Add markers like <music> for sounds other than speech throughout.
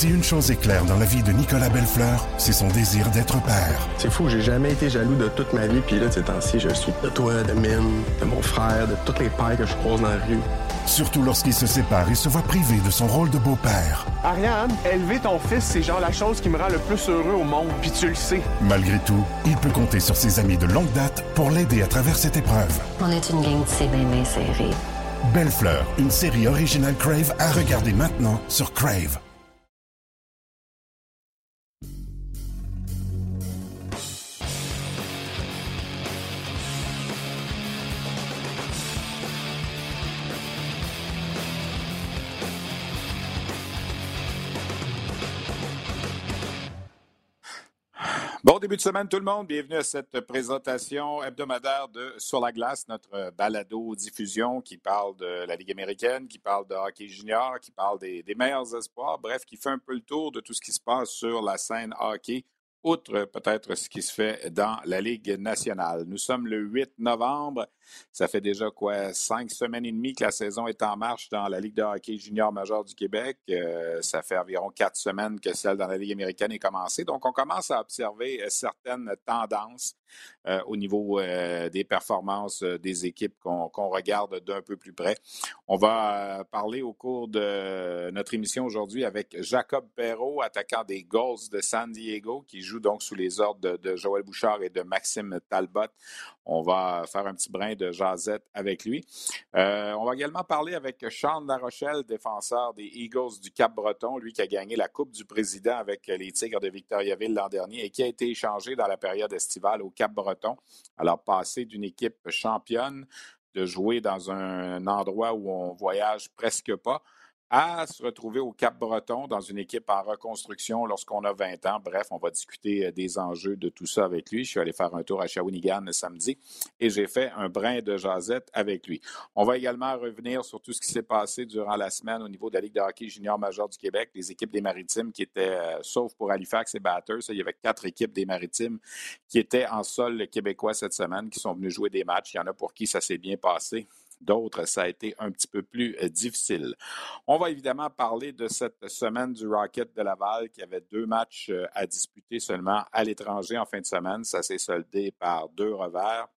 Si une chose est claire dans la vie de Nicolas Bellefleur, c'est son désir d'être père. C'est fou, j'ai jamais été jaloux de toute ma vie, puis là, ces temps-ci, je suis de toi, de Mine, de mon frère, de toutes les pères que je croise dans la rue. Surtout lorsqu'il se sépare et se voit privé de son rôle de beau-père. Ariane, élever ton fils, c'est genre la chose qui me rend le plus heureux au monde, puis tu le sais. Malgré tout, il peut compter sur ses amis de longue date pour l'aider à travers cette épreuve. On est une gang de c'est bien serré. Belle Fleur, une série originale Crave à regarder maintenant sur Crave. Bon début de semaine tout le monde, bienvenue à cette présentation hebdomadaire de Sur la glace, notre balado diffusion qui parle de la Ligue américaine, qui parle de hockey junior, qui parle des, meilleurs espoirs, bref, qui fait un peu le tour de tout ce qui se passe sur la scène hockey outre peut-être ce qui se fait dans la Ligue nationale. Nous sommes le 8 novembre. Ça fait déjà quoi, cinq semaines et demie que la saison est en marche dans la Ligue de hockey junior majeur du Québec. Euh, ça fait environ quatre semaines que celle dans la Ligue américaine est commencée. Donc, on commence à observer euh, certaines tendances euh, au niveau des performances des équipes qu'on regarde d'un peu plus près. On va parler au cours de notre émission aujourd'hui avec Jacob Perrault, attaquant des Gulls de San Diego, qui joue donc sous les ordres de Joël Bouchard et de Maxime Talbot. On va faire un petit brin de jasette avec lui. Euh, on va également parler avec Sean Larochelle, défenseur des Eagles du Cap-Breton, lui qui a gagné la Coupe du Président avec les Tigres de Victoriaville l'an dernier et qui a été échangé dans la période estivale au Cap-Breton. Alors, passer d'une équipe championne de jouer dans un endroit où on voyage presque pas à se retrouver au Cap-Breton dans une équipe en reconstruction lorsqu'on a 20 ans. Bref, on va discuter euh, des enjeux de tout ça avec lui. Je suis allé faire un tour à Shawinigan samedi et j'ai fait un brin de jasette avec lui. On va également revenir sur tout ce qui s'est passé durant la semaine au niveau de la Ligue de hockey junior majeur du Québec, les équipes des Maritimes qui étaient, euh, sauf pour Halifax et Batters, il y avait quatre équipes des Maritimes qui étaient en sol québécois cette semaine, qui sont venues jouer des matchs. Il y en a pour qui ça s'est bien passé. D'autres, ça a été un petit peu plus euh, difficile. On va évidemment parler de cette semaine du Rocket de Laval qui avait deux matchs euh, à disputer seulement à l'étranger en fin de semaine. Ça s'est soldé par deux revers.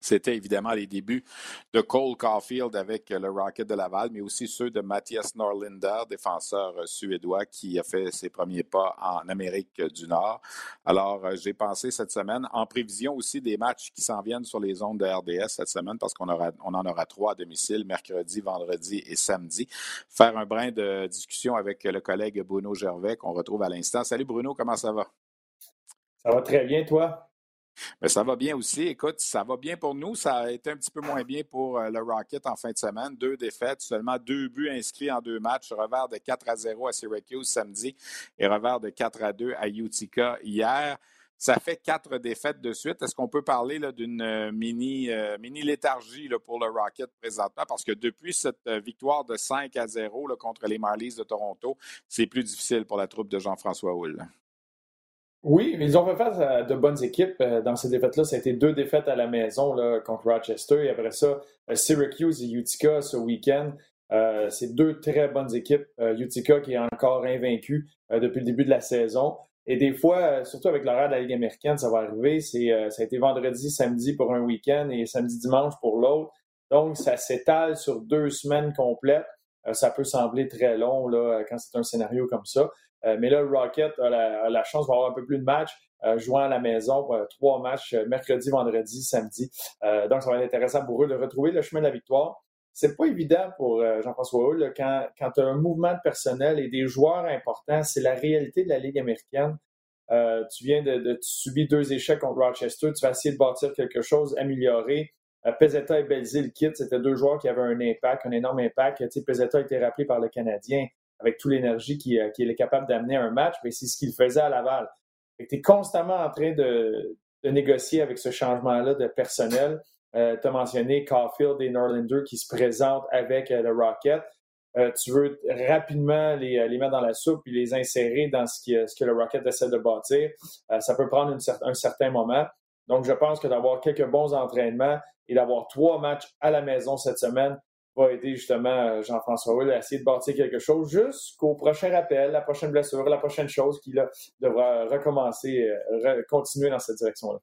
C'était évidemment les débuts de Cole Caulfield avec le Rocket de Laval, mais aussi ceux de Mathias Norlinder, défenseur euh, suédois qui a fait ses premiers pas en Amérique du Nord. Alors, euh, j'ai pensé cette semaine, en prévision aussi des matchs qui s'en viennent sur les ondes de RDS cette semaine, parce qu'on on en aura trois à domicile, mercredi, vendredi et samedi, faire un brin de discussion avec le collègue Bruno Gervais qu'on retrouve à l'instant. Salut Bruno, comment ça va? Ça va très bien, toi? Mais ça va bien aussi. Écoute, ça va bien pour nous. Ça a été un petit peu moins bien pour euh, le Rocket en fin de semaine. Deux défaites, seulement deux buts inscrits en deux matchs. Revers de 4 à 0 à Syracuse samedi et revers de 4 à 2 à Utica hier. Ça fait quatre défaites de suite. Est-ce qu'on peut parler d'une euh, mini, euh, mini léthargie pour le Rocket présentement? Parce que depuis cette victoire de 5 à 0 contre les Marlies de Toronto, c'est plus difficile pour la troupe de Jean-François Houle. Oui, ils ont fait face à de bonnes équipes. Euh, dans ces défaites-là, ça a été deux défaites à la maison là, contre Rochester. Et après ça, euh, Syracuse et Utica ce week-end. Euh, c'est deux très bonnes équipes. Utica qui est encore invaincu depuis le début de la saison. Et des fois, surtout avec l'horaire de la Ligue américaine, ça va arriver. C'est, ça a été vendredi, samedi pour un week-end et samedi, dimanche pour l'autre. Donc, ça s'étale sur deux semaines complètes. ça peut sembler très long là, quand c'est un scénario comme ça. Euh, mais là, le Rocket a la, chance d'avoir un peu plus de matchs. Euh, jouant à la maison, euh, trois matchs mercredi, vendredi, samedi. donc, ça va être intéressant pour eux de retrouver le chemin de la victoire. C'est pas évident pour Jean-François Hull quand, tu as un mouvement de personnel et des joueurs importants. C'est la réalité de la Ligue américaine. tu viens de, subir deux échecs contre Rochester. Tu vas essayer de bâtir quelque chose, améliorer. Pezzetta et Belzil Kit, c'était deux joueurs qui avaient un impact, un énorme impact. Tu Pezzetta a été rappelé par le Canadien avec toute l'énergie euh, qu'il est capable d'amener à un match, mais c'est ce qu'il faisait à Laval. Tu es constamment en train de, négocier avec ce changement-là de personnel. Euh, tu as mentionné Caulfield et Norlander qui se présentent avec euh, le Rocket. tu veux rapidement les, les, mettre dans la soupe et les insérer dans ce, qui, ce que le Rocket essaie de bâtir. ça peut prendre un certain moment. Donc, je pense que d'avoir quelques bons entraînements et d'avoir trois matchs à la maison cette semaine, va aider justement Jean-François Will à essayer de bâtir quelque chose jusqu'au prochain rappel, la prochaine blessure, la prochaine chose qu'il devra recommencer, continuer dans cette direction-là.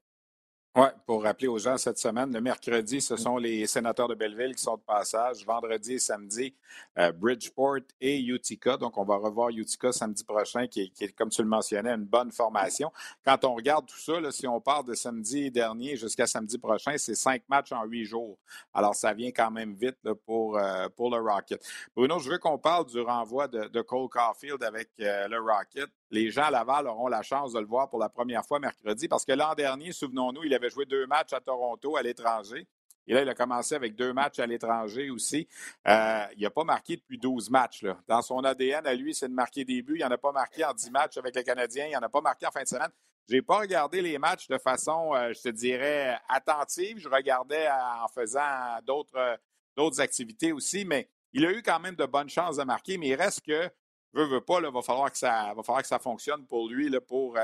Oui, pour rappeler aux gens cette semaine, le mercredi, ce sont les sénateurs de Belleville qui sont de passage. Vendredi et samedi, euh, Bridgeport et Utica. Donc, on va revoir Utica samedi prochain, qui est, comme tu le mentionnais, une bonne formation. Quand on regarde tout ça, si on part de samedi dernier jusqu'à samedi prochain, c'est cinq matchs en huit jours. Alors, ça vient quand même vite pour, euh, pour le Rocket. Bruno, je veux qu'on parle du renvoi de, Cole Caulfield avec euh, le Rocket les gens à Laval auront la chance de le voir pour la première fois mercredi parce que l'an dernier, souvenons-nous, il avait joué deux matchs à Toronto, à l'étranger. Et là, il a commencé avec deux matchs à l'étranger aussi. Euh, il n'a pas marqué depuis 12 matchs. Dans son ADN, à lui, c'est de marquer des buts. Il n'en a pas marqué en 10 matchs avec les Canadiens. Il n'en a pas marqué en fin de semaine. Je n'ai pas regardé les matchs de façon, euh, je te dirais, attentive. Je regardais en faisant d'autres, d'autres activités aussi, mais il a eu quand même de bonnes chances de marquer. Mais il reste que veut, pas, il va, falloir que ça, va falloir que ça fonctionne pour lui, là, pour, euh,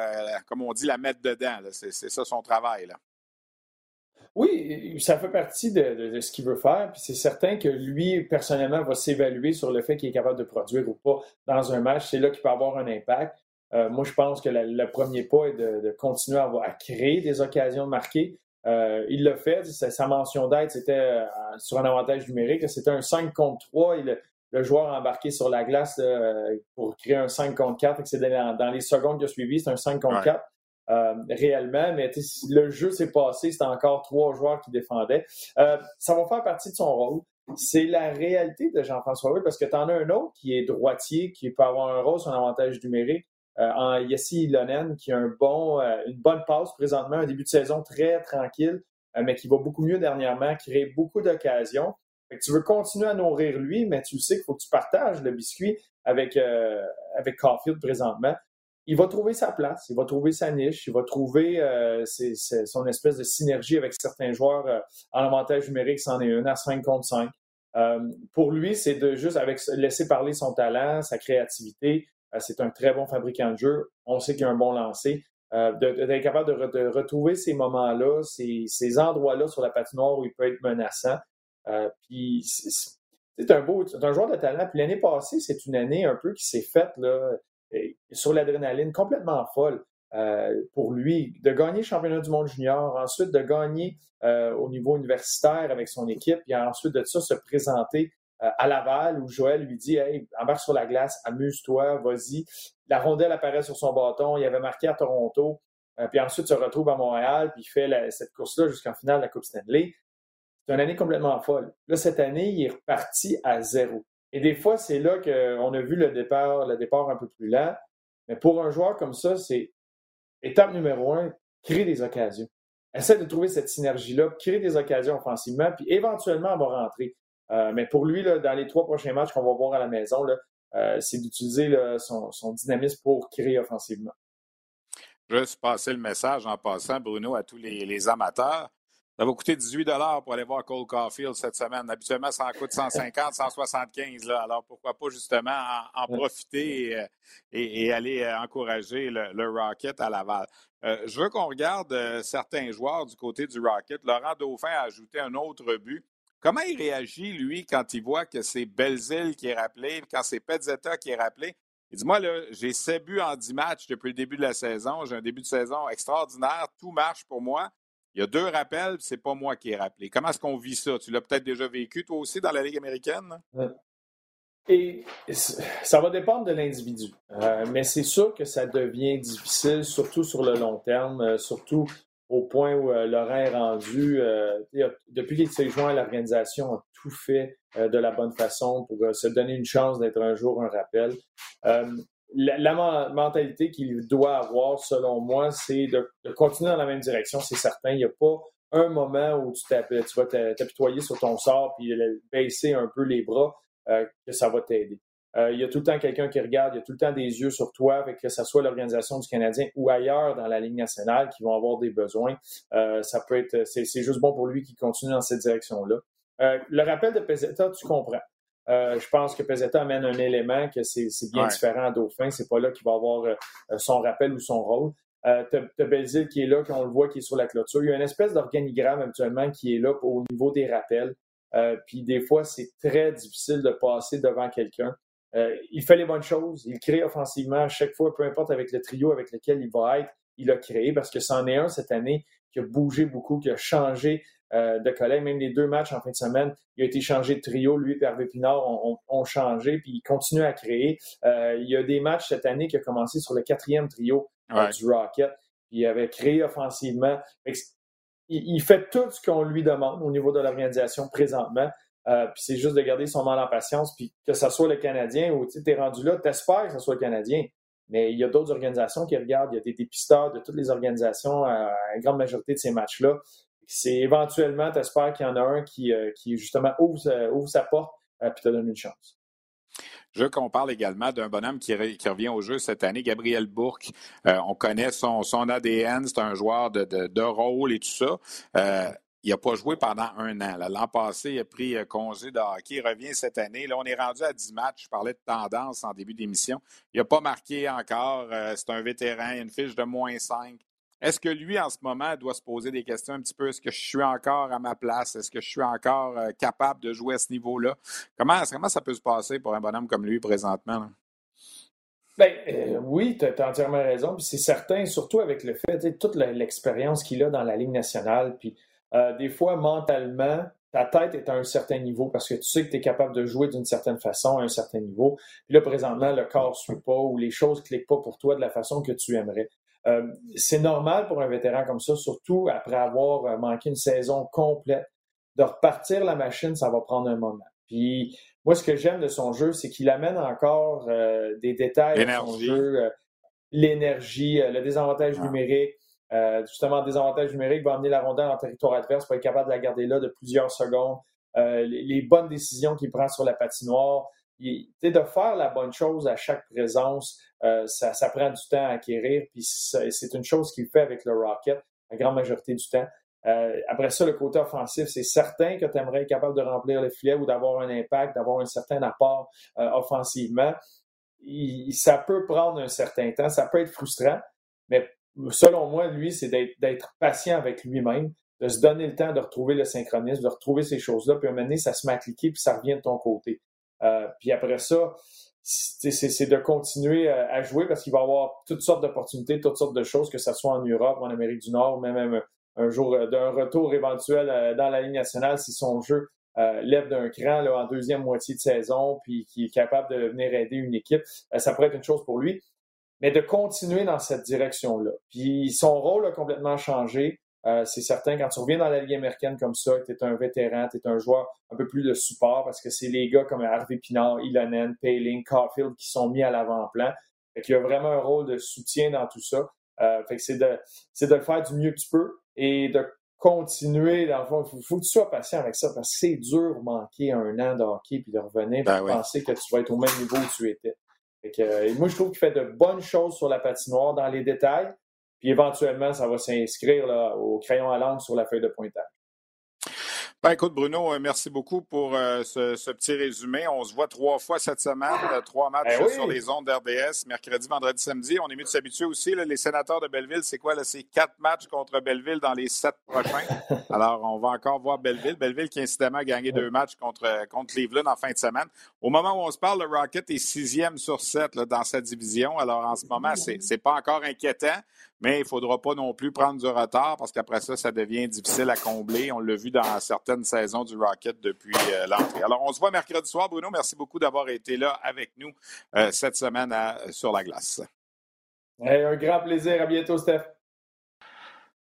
comme on dit, la mettre dedans. C'est ça son travail. Oui, ça fait partie de, ce qu'il veut faire. Puis c'est certain que lui, personnellement, va s'évaluer sur le fait qu'il est capable de produire ou pas dans un match. C'est là qu'il peut avoir un impact. Euh, moi, je pense que le premier pas est de, continuer à, créer des occasions de marquer. Euh, il l'a fait. Sa, mention d'aide, c'était sur un avantage numérique. C'était un 5 contre 3. Il, le joueur embarqué sur la glace euh, pour créer un 5 contre 4. C'est dans, les secondes qui ont suivi, c'est un 5 contre 4 euh, réellement. Mais le jeu s'est passé, c'était encore trois joueurs qui défendaient. Euh, ça va faire partie de son rôle. C'est la réalité de Jean-François Wood parce que tu en as un autre qui est droitier, qui peut avoir un rôle sur un avantage numérique. en Yessi Ilonen, qui a un bon, une bonne passe présentement, un début de saison très tranquille, mais qui va beaucoup mieux dernièrement, qui crée beaucoup d'occasions tu veux continuer à nourrir lui, mais tu sais qu'il faut que tu partages le biscuit avec, euh, avec Caulfield présentement. Il va trouver sa place, il va trouver sa niche, il va trouver euh, son espèce de synergie avec certains joueurs euh, en avantage numérique, c'en est une à 5 contre 5. pour lui, c'est de juste avec laisser parler son talent, sa créativité. c'est un très bon fabricant de jeu. On sait qu'il a un bon lancer. d'être capable de, retrouver ces moments-là, ces, ces endroits-là sur la patinoire où il peut être menaçant. Euh, puis c'est un joueur de talent. Puis l'année passée, c'est une année un peu qui s'est faite sur l'adrénaline complètement folle. Euh, pour lui, de gagner le championnat du monde junior, ensuite de gagner euh, au niveau universitaire avec son équipe, puis ensuite de ça se présenter à Laval où Joël lui dit Hey, embarque sur la glace, amuse-toi, vas-y. La rondelle apparaît sur son bâton, il avait marqué à Toronto, puis ensuite se retrouve à Montréal, puis il fait cette course-là jusqu'en finale de la Coupe Stanley. C'est une année complètement folle. Là, cette année, il est reparti à zéro. Et des fois, c'est là qu'on a vu le départ, le départ un peu plus lent. Mais pour un joueur comme ça, c'est étape numéro un, créer des occasions. Essaie de trouver cette synergie-là, créer des occasions offensivement, puis éventuellement, on va rentrer. Euh, mais pour lui, là, dans les trois prochains matchs qu'on va voir à la maison, euh, c'est d'utiliser son, dynamisme pour créer offensivement. Juste passer le message en passant, Bruno, à tous les amateurs. Ça va coûter 18 pour aller voir Cole Caulfield cette semaine. Habituellement, ça en coûte 150, 175. Là. Alors, pourquoi pas justement en, profiter euh, et, aller euh, encourager le, Rocket à Laval. Euh, je veux qu'on regarde certains joueurs du côté du Rocket. Laurent Dauphin a ajouté un autre but. Comment il réagit, lui, quand il voit que c'est Belzile qui est rappelé, quand c'est Pezzetta qui est rappelé? Il dit, moi, j'ai 7 buts en 10 matchs depuis le début de la saison. J'ai un début de saison extraordinaire. Tout marche pour moi. Il y a deux rappels, c'est pas moi qui ai rappelé. Comment est-ce qu'on vit ça? Tu l'as peut-être déjà vécu, toi aussi, dans la Ligue américaine? Et ça va dépendre de l'individu. Euh, mais c'est sûr que ça devient difficile, surtout sur le long terme, euh, surtout au point où euh, est rendu. depuis qu'il s'est joint à l'organisation, a tout fait de la bonne façon pour se donner une chance d'être un jour un rappel la, mentalité qu'il doit avoir, selon moi, c'est de, continuer dans la même direction, c'est certain. Il n'y a pas un moment où tu, vas t'apitoyer sur ton sort puis baisser un peu les bras euh, que ça va t'aider. Euh, il y a tout le temps quelqu'un qui regarde, il y a tout le temps des yeux sur toi, que ce soit l'organisation du Canadien ou ailleurs dans la Ligue nationale qui vont avoir des besoins. Euh, ça peut être, c'est, juste bon pour lui qu'il continue dans cette direction-là. le rappel de Peseta, tu comprends. Euh, je pense que Pezzetta amène un élément que c'est bien différent à Dauphin. C'est pas là qu'il va avoir euh, son rappel ou son rôle. Euh, tu as, qui est là, qu'on le voit, qui est sur la clôture. Il y a une espèce d'organigramme actuellement qui est là au niveau des rappels. puis des fois, c'est très difficile de passer devant quelqu'un. il fait les bonnes choses, il crée offensivement à chaque fois, peu importe avec le trio avec lequel il va être, il a créé parce que c'en est un cette année qui a bougé beaucoup, qui a changé euh, de collègue. Même les deux matchs en fin de semaine, il a été changé de trio. Lui et Hervé Pinard ont, changé, puis il continue à créer. Euh, il y a des matchs cette année qui a commencé sur le quatrième trio euh, du Rocket. il avait créé offensivement. Il, fait tout ce qu'on lui demande au niveau de l'organisation présentement. puis c'est juste de garder son mal en patience, puis que ce soit le Canadien ou tu es rendu là, t'espères que ce soit le Canadien. Mais il y a d'autres organisations qui regardent. Il y a des dépisteurs de toutes les organisations à, une grande majorité de ces matchs-là. C'est éventuellement, tu espères qu'il y en a un qui, euh, qui justement ouvre, sa porte et euh, te donne une chance. Je veux qu'on parle également d'un bonhomme qui, revient au jeu cette année, Gabriel Bourque. Euh, on connaît son, son ADN, c'est un joueur de, de, rôle et tout ça il n'a pas joué pendant un an. L'an passé, il a pris euh, congé de hockey. Il revient cette année. Là, on est rendu à 10 matchs. Je parlais de tendance en début d'émission. Il n'a pas marqué encore. Euh, c'est un vétéran. Il a une fiche de moins 5. Est-ce que lui, en ce moment, doit se poser des questions un petit peu? Est-ce que je suis encore à ma place? Est-ce que je suis encore euh, capable de jouer à ce niveau-là? Comment, comment ça peut se passer pour un bonhomme comme lui présentement? Ben, oui, tu as, entièrement raison. C'est certain, surtout avec le fait, toute l'expérience qu'il a dans la Ligue nationale. Puis euh, des fois, mentalement, ta tête est à un certain niveau parce que tu sais que tu es capable de jouer d'une certaine façon à un certain niveau. Puis là, présentement, le corps ne suit pas ou les choses ne cliquent pas pour toi de la façon que tu aimerais. Euh, c'est normal pour un vétéran comme ça, surtout après avoir euh, manqué une saison complète. De repartir la machine, ça va prendre un moment. Puis moi, ce que j'aime de son jeu, c'est qu'il amène encore des détails à son jeu, l'énergie, le désavantage ah. numérique, euh, justement, désavantage numérique va amener la rondelle en territoire adverse pour être capable de la garder là de plusieurs secondes. Euh, les, bonnes décisions qu'il prend sur la patinoire. De faire la bonne chose à chaque présence, euh, ça, ça, prend du temps à acquérir. Puis c'est une chose qu'il fait avec le Rocket la grande majorité du temps. Euh, après ça, le côté offensif, c'est certain que tu aimerais être capable de remplir le filet ou d'avoir un impact, d'avoir un certain apport euh, offensivement. Ça peut prendre un certain temps, ça peut être frustrant, mais selon moi, lui, c'est d'être patient avec lui-même, de se donner le temps de retrouver le synchronisme, de retrouver ces choses-là, puis à un moment donné, ça se met à cliquer, puis ça revient de ton côté. Euh, puis après ça, c'est de continuer à jouer parce qu'il va y avoir toutes sortes d'opportunités, toutes sortes de choses, que ce soit en Europe, en Amérique du Nord, même, même un jour euh, d'un retour éventuel euh, dans la Ligue nationale si son jeu lève d'un cran là, en deuxième moitié de saison, puis qui est capable de venir aider une équipe, ça pourrait être une chose pour lui mais de continuer dans cette direction-là. Puis son rôle a complètement changé. Euh, c'est certain, quand tu reviens dans la Ligue américaine comme ça, tu es un vétéran, tu es un joueur un peu plus de support parce que c'est les gars comme Harvey Pinard, Ilonen, Paling, Caulfield qui sont mis à l'avant-plan. Fait qu'il y a vraiment un rôle de soutien dans tout ça. Euh, fait que c'est de, c'est de le faire du mieux que tu peux et de continuer, dans le fond, il faut, que tu sois patient avec ça parce que c'est dur manquer un an de hockey puis de revenir ben penser que tu vas être au même niveau où tu étais. Euh, moi, je trouve qu'il fait de bonnes choses sur la patinoire dans les détails. Puis éventuellement, ça va s'inscrire au crayon à l'encre sur la feuille de pointage. Ben, écoute, Bruno, euh, merci beaucoup pour euh, ce, petit résumé. On se voit trois fois cette semaine, euh, trois matchs ben sur les ondes d'RDS, mercredi, vendredi, samedi. On est mieux de s'habituer aussi. les sénateurs de Belleville, c'est quoi? C'est quatre matchs contre Belleville dans les sept prochains. <laughs> Alors, on va encore voir Belleville. Belleville qui, incidemment, a gagné deux matchs contre, contre Cleveland en fin de semaine. Au moment où on se parle, le Rocket est sixième sur sept dans sa division. Alors, en ce moment, c'est pas encore inquiétant mais il ne faudra pas non plus prendre du retard parce qu'après ça, ça devient difficile à combler. On l'a vu dans certaines saisons du Rocket depuis euh, l'entrée. Alors, on se voit mercredi soir. Bruno, merci beaucoup d'avoir été là avec nous euh, cette semaine sur la glace. un grand plaisir. À bientôt, Steph.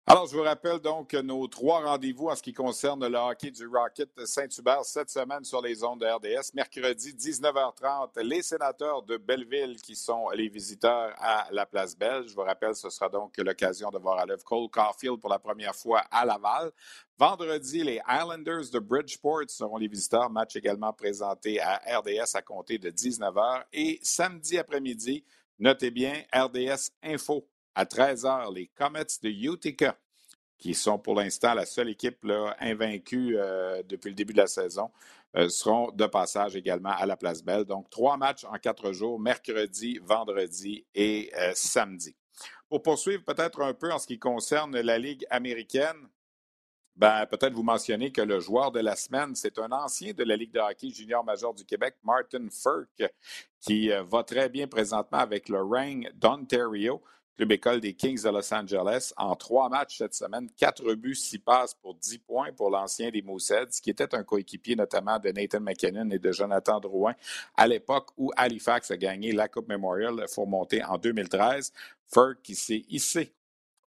Alors, je vous rappelle donc nos trois rendez-vous en ce qui concerne le hockey du Rocket Saint-Hubert cette semaine sur les ondes de RDS. Mercredi, 19h30, les sénateurs de Belleville qui sont les visiteurs à la place belge. Je vous rappelle, ce sera donc l'occasion de voir à l'œuvre Cole Caulfield pour la première fois à Laval. Vendredi, les Islanders de Bridgeport seront les visiteurs. Match également présenté à RDS à compter de 19h. Et samedi après-midi, notez bien, RDS Info à 13h, les Comets de Utica, qui sont pour l'instant la seule équipe invaincue euh, depuis le début de la saison, euh, seront de passage également à la Place Belle. Donc, trois matchs en quatre jours, mercredi, vendredi et euh, samedi. Pour poursuivre peut-être un peu en ce qui concerne la Ligue américaine, Ben, peut-être vous mentionner que le joueur de la semaine, c'est un ancien de la Ligue de hockey junior major du Québec, Martin Furk, qui va très bien présentement avec le Rang d'Ontario, club école des Kings de Los Angeles. En trois matchs cette semaine, quatre buts, six passes pour dix points pour l'ancien des Mooseheads, qui était un coéquipier notamment de Nathan McKinnon et de Jonathan Drouin à l'époque où Halifax a gagné la Coupe Memorial pour monter en 2013. Furk qui s'est hissé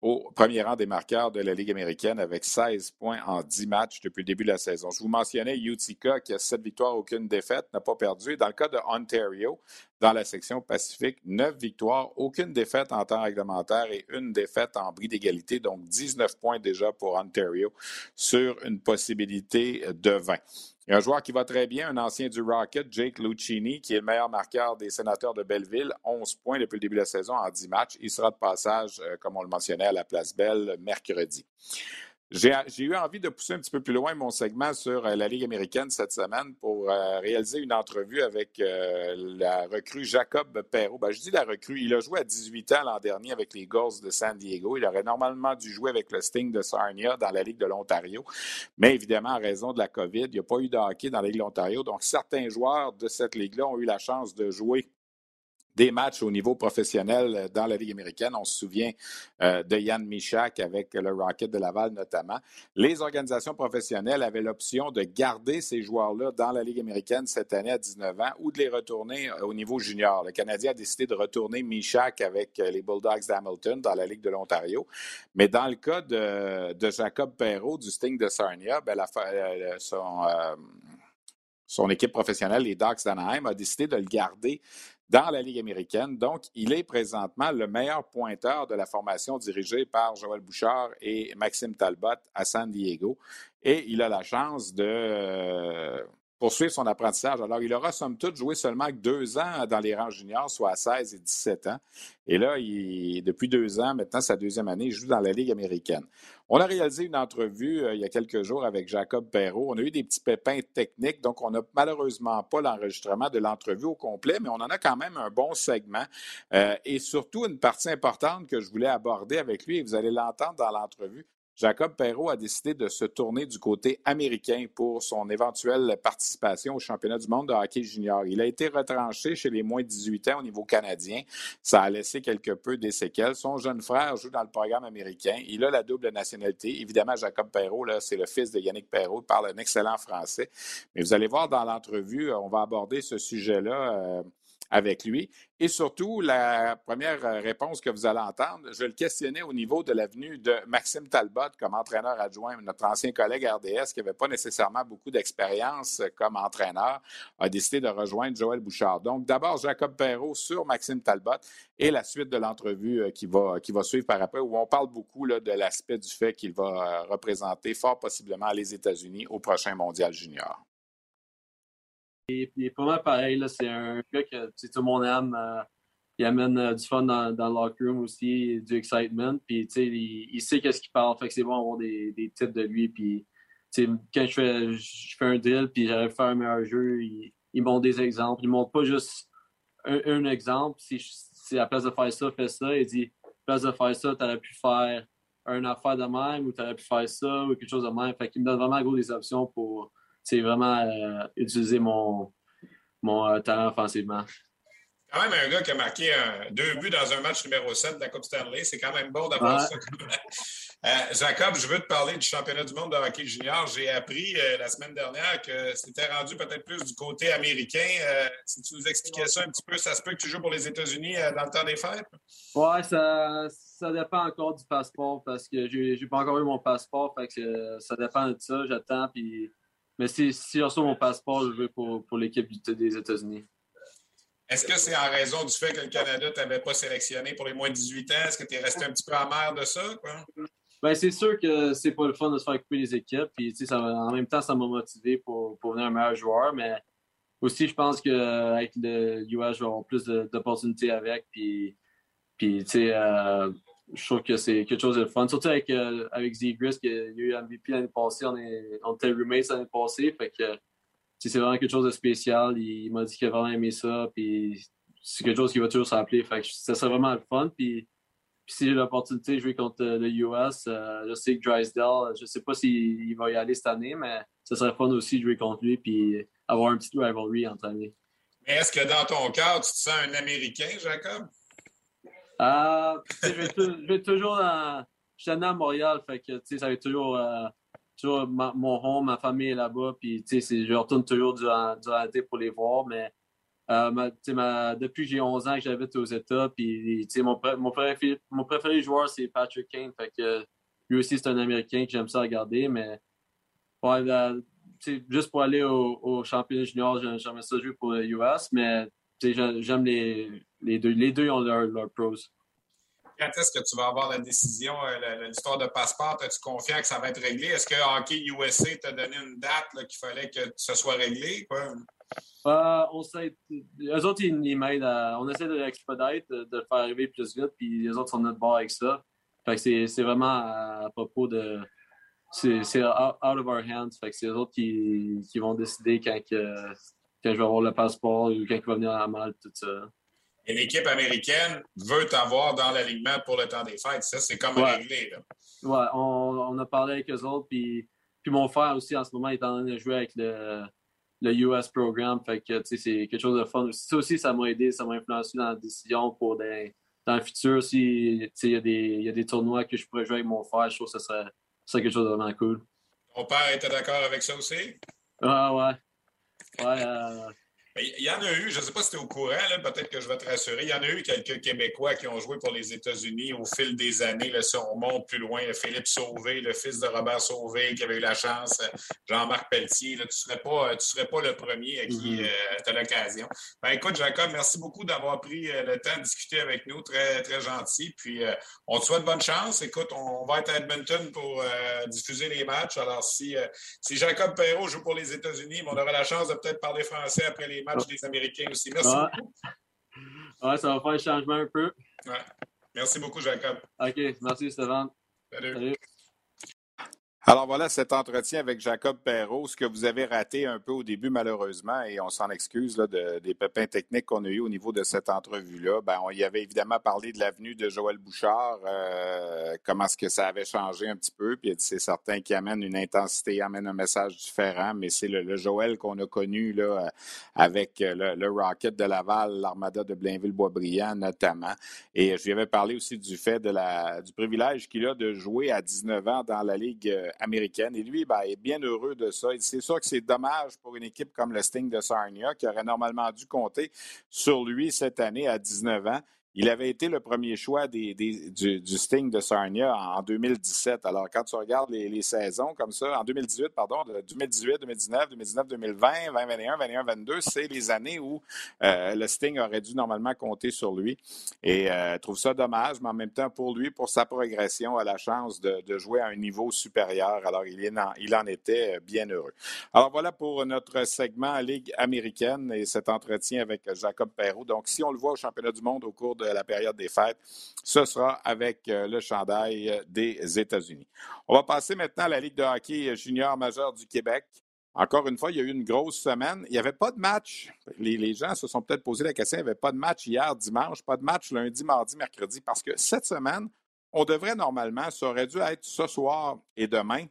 au premier rang des marqueurs de la Ligue américaine avec 16 points en 10 matchs depuis le début de la saison. Je vous mentionnais Utica qui a 7 victoires, aucune défaite, n'a pas perdu. Dans le cas de Ontario, dans la section Pacifique, 9 victoires, aucune défaite en temps réglementaire et une défaite en bris d'égalité, donc 19 points déjà pour Ontario sur une possibilité de 20. Il y a un joueur qui va très bien, un ancien du Rocket, Jake Lucchini, qui est le meilleur marqueur des sénateurs de Belleville, 11 points depuis le début de la saison en 10 matchs. Il sera de passage, euh, comme on le mentionnait, à la Place Belle mercredi. J'ai eu envie de pousser un petit peu plus loin mon segment sur euh, la Ligue américaine cette semaine pour euh, réaliser une entrevue avec euh, la recrue Jacob Perrault. Ben, je dis la recrue, il a joué à 18 ans l'an dernier avec les Gulls de San Diego. Il aurait normalement dû jouer avec le Sting de Sarnia dans la Ligue de l'Ontario. Mais évidemment, en raison de la COVID, il n'y a pas eu de hockey dans la Ligue de l'Ontario. Donc, certains joueurs de cette ligue-là ont eu la chance de jouer des matchs au niveau professionnel euh, dans la Ligue américaine. On se souvient euh, de Yann Michak avec le Rocket de Laval notamment. Les organisations professionnelles avaient l'option de garder ces joueurs-là dans la Ligue américaine cette année à 19 ans ou de les retourner euh, au niveau junior. Le Canadien a décidé de retourner Michak avec les Bulldogs d'Hamilton dans la Ligue de l'Ontario. Mais dans le cas de, Jacob Perrault du Sting de Sarnia, ben, son, équipe professionnelle, les Ducks d'Anaheim, a décidé de le garder dans la Ligue américaine. Donc, il est présentement le meilleur pointeur de la formation dirigée par Joël Bouchard et Maxime Talbot à San Diego. Et il a la chance de euh, poursuivre son apprentissage. Alors, il aura somme toute joué seulement deux ans dans les rangs juniors, soit à 16 et 17 ans. Et là, il, depuis deux ans, maintenant sa deuxième année, il joue dans la Ligue américaine. On a réalisé une entrevue euh, il y a quelques jours avec Jacob Perrault. On a eu des petits pépins techniques, donc on n'a malheureusement pas l'enregistrement de l'entrevue au complet, mais on en a quand même un bon segment euh, et surtout une partie importante que je voulais aborder avec lui, et vous allez l'entendre dans l'entrevue. Jacob Perrault a décidé de se tourner du côté américain pour son éventuelle participation au championnat du monde de hockey junior. Il a été retranché chez les moins de 18 ans au niveau canadien. Ça a laissé quelque peu des séquelles. Son jeune frère joue dans le programme américain. Il a la double nationalité. Évidemment, Jacob Perrault, c'est le fils de Yannick Perrault. Il parle un excellent français. Mais vous allez voir dans l'entrevue, on va aborder ce sujet-là. Euh, avec lui. Et surtout, la première euh, réponse que vous allez entendre, je le questionnais au niveau de l'avenue de Maxime Talbot comme entraîneur adjoint, notre ancien collègue RDS qui n'avait pas nécessairement beaucoup d'expérience comme entraîneur, a décidé de rejoindre Joël Bouchard. Donc, d'abord, Jacob Perrault sur Maxime Talbot et la suite de l'entrevue euh, qui va, suivre par après, où on parle beaucoup de l'aspect du fait qu'il va euh, représenter fort possiblement les États-Unis au prochain mondial junior. Il, est pas mal pareil. C'est un gars que tout le monde aime. Euh, il amène euh, du fun dans, le locker room aussi, du excitement. Puis, il, il sait qu'est-ce qu'il parle. Fait que c'est bon d'avoir des, des tips de lui. Puis, quand je fais, je fais un drill puis j'arrive à faire un meilleur jeu, il, il montre des exemples. Il montre pas juste un, exemple. Si, si, à la place de faire ça, fais ça. Il dit, à la place de faire ça, tu aurais pu faire une affaire de même ou tu aurais pu faire ça ou quelque chose de même. Fait qu'il me donne vraiment gros des options pour c'est vraiment euh, utiliser mon, mon euh, talent offensivement. Quand même un gars qui a marqué deux buts dans un match numéro 7 de la Coupe Stanley. C'est quand même bon d'avoir ça. <laughs> Euh, Jacob, je veux te parler du championnat du monde de hockey junior. J'ai appris la semaine dernière que c'était rendu peut-être plus du côté américain. si tu nous expliquais ça un petit peu, ça se peut que tu joues pour les États-Unis dans le temps des fêtes? Oui, ça, ça dépend encore du passeport parce que j'ai pas encore eu mon passeport. Fait que ça dépend de ça. J'attends. Puis mais si, si je reçois mon passeport, je veux pour, pour l'équipe des États-Unis. Est-ce que c'est en raison du fait que le Canada ne t'avait pas sélectionné pour les moins de 18 ans? Est-ce que tu es resté un petit peu amer de ça? Quoi? Ben, c'est sûr que c'est pas le fun de se faire couper les équipes. Puis, ça, en même temps, ça m'a motivé pour, pour devenir un meilleur joueur. Mais aussi, je pense qu'avec le US, je vais avoir plus d'opportunités avec. Puis, puis tu sais, euh, je trouve que c'est quelque chose de fun. Surtout avec, euh, avec Zegris, qui a eu MVP l'année passée, on, est, on était roommates l'année passée. Fait que c'est vraiment quelque chose de spécial. Il, m'a dit qu'il a vraiment aimé ça. Puis c'est quelque chose qui va toujours s'appeler. Fait que ça serait vraiment le fun. Puis si j'ai l'opportunité de jouer contre le US, je sais que Drysdale, je sais pas s'il va y aller cette année, mais ce serait fun aussi de jouer contre lui puis avoir un petit rivalry entre amis. Mais est-ce que dans ton cœur, tu te sens un Américain, Jacob? Euh, <laughs> je vais toujours dans. Je à Montréal, fait que ça va toujours, euh, toujours mon home, ma famille est là-bas, puis je retourne toujours durant, durant l'été pour les voir, mais euh, ma, depuis que j'ai 11 ans que j'habite aux États, puis mon, mon, préféré, mon préféré joueur, c'est Patrick Kane, fait que lui aussi, c'est un Américain que j'aime ça regarder, mais juste pour aller au, au championnat junior, j'aimerais ça jouer pour le US, mais j'aime les, les deux. Les deux ont leurs pros. Quand est-ce que tu vas avoir la décision, euh, l'histoire de passeport? Es-tu confiant que ça va être réglé? Est-ce que Hockey USA t'a donné une date qu'il fallait que ce soit réglé? Euh, on sait, eux autres, ils, m'aident. On essaie de l'expedite, de, le faire arriver plus vite, puis les autres sont de notre bord avec ça. c'est vraiment à, propos de. C'est out, of our hands. Fait que c'est eux autres qui, qui, vont décider quand, que, quand je vais avoir le passeport ou quand il va venir à Malte, tout ça. Et l'équipe américaine veut t'avoir dans l'alignement pour le temps des fêtes. Ça, c'est comme réglé. Là. Ouais, on, a parlé avec eux autres. Puis, puis mon frère aussi, en ce moment, est en train de jouer avec le, le US Programme. Fait que, c'est quelque chose de fun. Ça aussi, ça m'a aidé, ça m'a influencé dans la décision pour des, dans le futur. Si il y, a des, y a des tournois que je pourrais jouer avec mon frère, je trouve que ce serait, quelque chose de vraiment cool. Ton père était d'accord avec ça aussi? Ah ouais. Ouais, euh, il y en a eu, je ne sais pas si tu es au courant, peut-être que je vais te rassurer, il y en a eu quelques Québécois qui ont joué pour les États-Unis au fil des années. Là, si on monte plus loin, Philippe Sauvé, le fils de Robert Sauvé, qui avait eu la chance, Jean-Marc Pelletier, tu ne serais, pas, serais pas le premier à qui mm-hmm. euh, tu as l'occasion. Ben, écoute, Jacob, merci beaucoup d'avoir pris euh, le temps de discuter avec nous. Très, très gentil. Puis, euh, on te souhaite bonne chance. Écoute, on, va être à Edmonton pour diffuser les matchs. Alors, si, si Jacob Perrault joue pour les États-Unis, on aura la chance de peut-être parler français après les match des Américains aussi. Merci beaucoup. Ouais, ça va faire un changement un peu. Ouais. Merci beaucoup, Jacob. OK, merci, Stéphane. Salut. Salut. Alors voilà cet entretien avec Jacob Perrault, ce que vous avez raté un peu au début malheureusement, et on s'en excuse là, de, des pépins techniques qu'on a eu au niveau de cette entrevue-là. Ben, on y avait évidemment parlé de l'avenue de Joël Bouchard, euh, comment est-ce que ça avait changé un petit peu, puis c'est certain qui amène une intensité, amène un message différent, mais c'est le, Joël qu'on a connu là, avec le, le Rocket de Laval, l'Armada de Blainville-Boisbriand notamment. Et je lui avais parlé aussi du fait de la, du privilège qu'il a de jouer à 19 ans dans la Ligue euh, Et lui, ben, est bien heureux de ça. C'est sûr que c'est dommage pour une équipe comme le Sting de Sarnia, qui aurait normalement dû compter sur lui cette année à 19 ans. Il avait été le premier choix des, du, Sting de Sarnia en 2017. Alors, quand tu regardes les, saisons comme ça, en 2018, pardon, 2018, 2019, 2019, 2020, 2021, 2021, 2022, c'est les années où euh, le Sting aurait dû normalement compter sur lui. Et euh, trouve ça dommage, mais en même temps, pour lui, pour sa progression, a la chance de, jouer à un niveau supérieur. Alors, il, en, il en était bien heureux. Alors, voilà pour notre segment Ligue américaine et cet entretien avec Jacob Perrault. Donc, si on le voit au championnat du monde au cours de la période des fêtes, ce sera avec euh, le chandail des États-Unis. On va passer maintenant à la Ligue de hockey junior majeur du Québec. Encore une fois, il y a eu une grosse semaine. Il n'y avait pas de match. Les, gens se sont peut-être posé la question, il n'y avait pas de match hier, dimanche, pas de match lundi, mardi, mercredi, parce que cette semaine, on devrait normalement, ça aurait dû être ce soir et demain,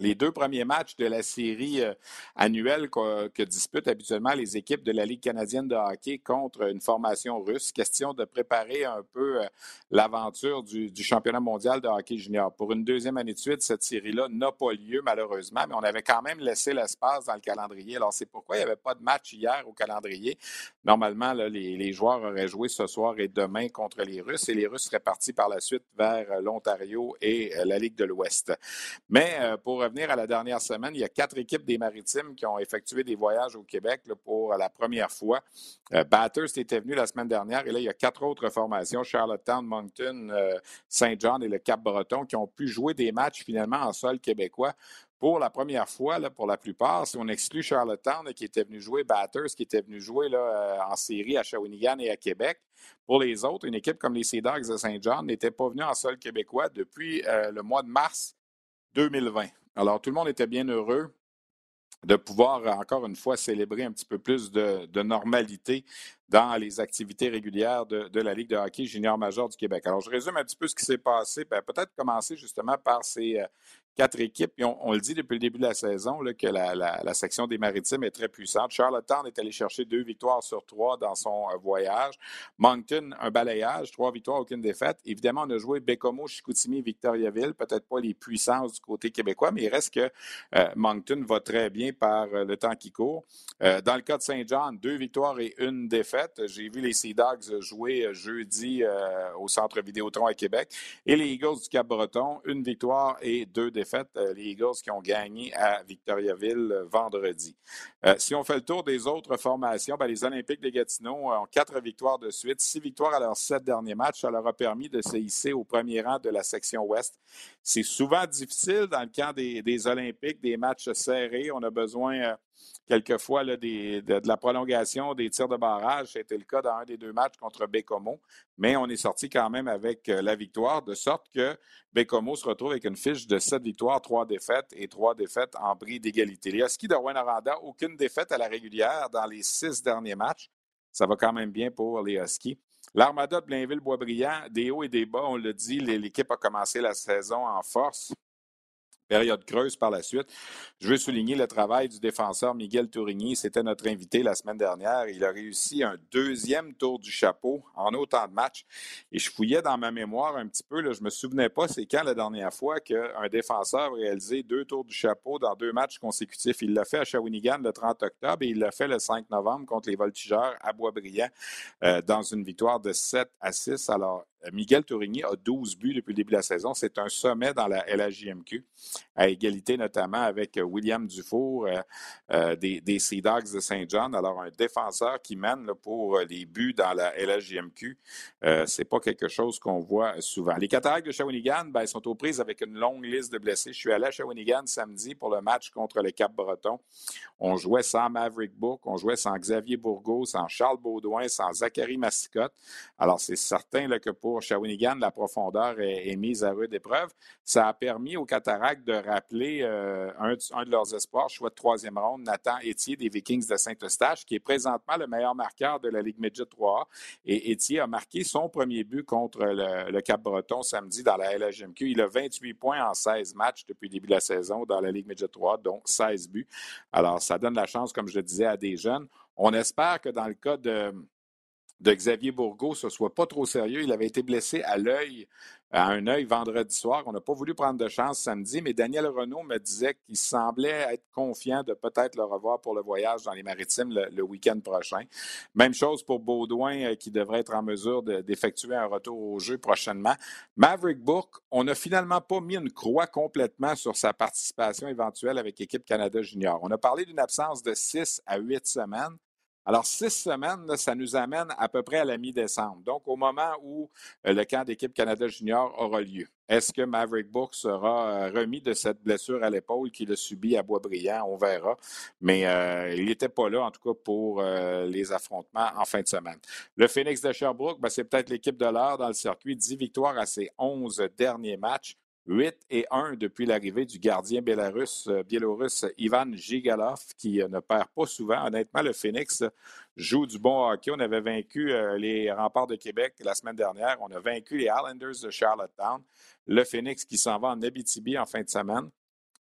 les deux premiers matchs de la série euh, annuelle que, disputent habituellement les équipes de la Ligue canadienne de hockey contre une formation russe. Question de préparer un peu euh, l'aventure du, championnat mondial de hockey junior. Pour une deuxième année de suite, cette série-là n'a pas lieu malheureusement, mais on avait quand même laissé l'espace dans le calendrier. Alors c'est pourquoi il n'y avait pas de match hier au calendrier. Normalement, les, joueurs auraient joué ce soir et demain contre les Russes et les Russes seraient partis par la suite vers euh, l'Ontario et la Ligue de l'Ouest. Mais pour revenir à la dernière semaine, il y a quatre équipes des Maritimes qui ont effectué des voyages au Québec pour la première fois. Euh, Bathurst était venu la semaine dernière et là, il y a quatre autres formations, Charlottetown, Moncton, euh, Saint John et le Cap-Breton, qui ont pu jouer des matchs finalement en sol québécois pour la première fois, pour la plupart, si on exclut Charlottetown qui était venu jouer Bathurst, qui était venu jouer là, euh, en série à Shawinigan et à Québec, pour les autres, une équipe comme les Sea Dogs de Saint John n'était pas venue en sol québécois depuis le mois de mars 2020. Alors, tout le monde était bien heureux de pouvoir, encore une fois, célébrer un petit peu plus de, normalité dans les activités régulières de, la Ligue de hockey junior major du Québec. Alors, je résume un petit peu ce qui s'est passé. Ben, peut-être commencer justement par ces quatre équipes. on, le dit depuis le début de la saison que la, section des Maritimes est très puissante. Charlottetown est allé chercher deux victoires sur trois dans son euh, voyage. Moncton, un balayage, trois victoires, aucune défaite. Évidemment, on a joué Bécomo, Chicoutimi, Victoriaville. Peut-être pas les puissances du côté québécois, mais il reste que euh, Moncton va très bien par euh, le temps qui court. dans le cas de Saint-Jean, deux victoires et une défaite. J'ai vu les Sea Dogs jouer jeudi au Centre Vidéotron à Québec. Et les Eagles du Cap-Breton, une victoire et deux défaites fait, euh, les Eagles qui ont gagné à Victoriaville euh, vendredi. Euh, si on fait le tour des autres formations, ben, les Olympiques de Gatineau ont quatre victoires de suite, six victoires à leurs sept derniers matchs. Ça leur a permis de se hisser au premier rang de la section ouest. C'est souvent difficile dans le camp des Olympiques, des matchs serrés. On a besoin quelquefois de, la prolongation des tirs de barrage. C'était le cas dans un des deux matchs contre Bécomo, mais on est sorti quand même avec euh, la victoire, de sorte que Bécomo se retrouve avec une fiche de sept victoires, trois défaites et trois défaites en bris d'égalité. Les Huskies de Aranda, aucune défaite à la régulière dans les six derniers matchs. Ça va quand même bien pour les Huskies. L'Armada de Blainville-Boisbriand, des hauts et des bas, on le dit, l'équipe a commencé la saison en force période creuse par la suite. Je veux souligner le travail du défenseur Miguel Tourigny. C'était notre invité la semaine dernière. Il a réussi un deuxième tour du chapeau en autant de matchs. Et je fouillais dans ma mémoire un petit peu. Là, je ne me souvenais pas c'est quand la dernière fois qu'un défenseur a réalisé deux tours du chapeau dans deux matchs consécutifs. Il l'a fait à Shawinigan le 30 octobre et il l'a fait le 5 novembre contre les Voltigeurs à Boisbriand euh, dans une victoire de 7 à 6. Alors, Miguel Tourigny a 12 buts depuis le début de la saison. C'est un sommet dans la LHJMQ, à égalité notamment avec euh, William Dufour euh, des, des, Sea Dogs de Saint-John. Alors, un défenseur qui mène pour les buts dans la LHJMQ, euh, c'est pas quelque chose qu'on voit souvent. Les Cataractes de Shawinigan ben, sont aux prises avec une longue liste de blessés. Je suis allé à Shawinigan samedi pour le match contre le Cap-Breton. On jouait sans Maverick Book, on jouait sans Xavier Bourgault, sans Charles Baudouin, sans Zachary Massicotte. Alors, c'est certain que pour pour Shawinigan, la profondeur est, mise à rude épreuve. Ça a permis aux Cataractes de rappeler euh, un, de leurs espoirs, choix de troisième ronde, Nathan Etier des Vikings de Saint-Eustache, qui est présentement le meilleur marqueur de la Ligue Midget 3 Et Etier a marqué son premier but contre le, Cap-Breton samedi dans la LHMQ. Il a 28 points en 16 matchs depuis le début de la saison dans la Ligue Midget 3, dont 16 buts. Alors, ça donne la chance, comme je le disais, à des jeunes. On espère que dans le cas de, de Xavier Bourgault, ce soit pas trop sérieux. Il avait été blessé à l'œil, à un œil vendredi soir. On n'a pas voulu prendre de chance samedi, mais Daniel Renault me disait qu'il semblait être confiant de peut-être le revoir pour le voyage dans les maritimes le, week-end prochain. Même chose pour Baudouin, euh, qui devrait être en mesure d'effectuer un retour au jeu prochainement. Maverick Book, on n'a finalement pas mis une croix complètement sur sa participation éventuelle avec l'équipe Canada Junior. On a parlé d'une absence de six à huit semaines. Alors, six semaines, ça nous amène à peu près à la mi-décembre, donc au moment où euh, le camp d'équipe Canada Junior aura lieu. Est-ce que Maverick Book sera euh, remis de cette blessure à l'épaule qu'il a subie à Boisbriand? On verra. Mais euh, il n'était pas là, en tout cas, pour les affrontements en fin de semaine. Le Phoenix de Sherbrooke, ben, c'est peut-être l'équipe de l'heure dans le circuit. Dix victoires à ses onze derniers matchs. 8 et 1 depuis l'arrivée du gardien biélorusse, euh, Ivan Gigalov, qui euh, ne perd pas souvent. Honnêtement, le Phoenix joue du bon hockey. On avait vaincu euh, les remparts de Québec la semaine dernière. On a vaincu les Islanders de Charlottetown. Le Phoenix qui s'en va en Abitibi en fin de semaine.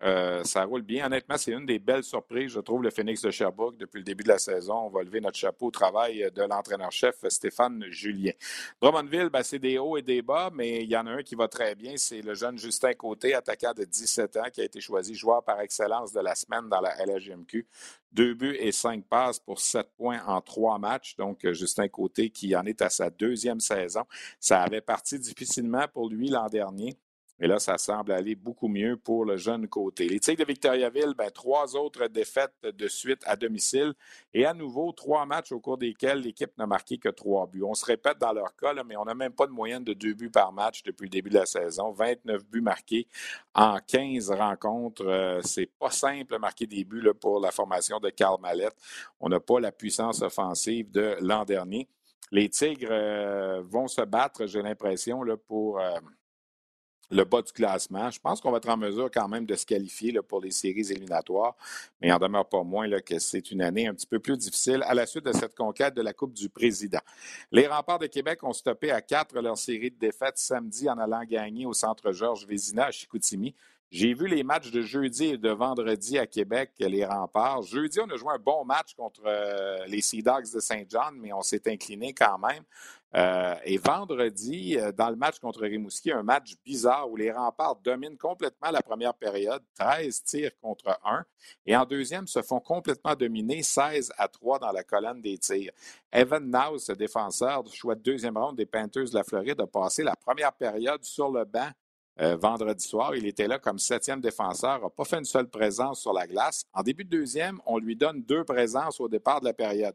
Euh, ça roule bien. Honnêtement, c'est une des belles surprises, je trouve, le Phoenix de Sherbrooke depuis le début de la saison. On va lever notre chapeau au travail de l'entraîneur-chef Stéphane Julien. Drummondville, ben, c'est des hauts et des bas, mais il y en a un qui va très bien. C'est le jeune Justin Côté, attaquant de 17 ans, qui a été choisi joueur par excellence de la semaine dans la LHMQ. Deux buts et cinq passes pour sept points en trois matchs. Donc, Justin Côté qui en est à sa deuxième saison. Ça avait parti difficilement pour lui l'an dernier. Et là, ça semble aller beaucoup mieux pour le jeune côté. Les Tigres de Victoriaville, ben, trois autres défaites de suite à domicile. Et à nouveau, trois matchs au cours desquels l'équipe n'a marqué que trois buts. On se répète dans leur cas, mais on n'a même pas de moyenne de deux buts par match depuis le début de la saison. 29 buts marqués en 15 rencontres. Euh, c'est pas simple marquer des buts pour la formation de Karl Mallette. On n'a pas la puissance offensive de l'an dernier. Les Tigres euh, vont se battre, j'ai l'impression, pour. Euh, le bas du classement. Je pense qu'on va être en mesure quand même de se qualifier pour les séries éliminatoires, mais il en demeure pas moins que c'est une année un petit peu plus difficile à la suite de cette conquête de la Coupe du Président. Les remparts de Québec ont stoppé à quatre leur série de défaites samedi en allant gagner au centre Georges Vézina à Chicoutimi. J'ai vu les matchs de jeudi et de vendredi à Québec, les remparts. Jeudi, on a joué un bon match contre euh, les Sea Dogs de Saint John, mais on s'est incliné quand même. Euh, et vendredi, euh, dans le match contre Rimouski, un match bizarre où les remparts dominent complètement la première période, 13 tirs contre 1, et en deuxième se font complètement dominer, 16 à 3 dans la colonne des tirs. Evan Naus, défenseur du choix de deuxième ronde des Panthers de la Floride, a passé la première période sur le banc euh, vendredi soir. Il était là comme septième défenseur, n'a pas fait une seule présence sur la glace. En début de deuxième, on lui donne deux présences au départ de la période.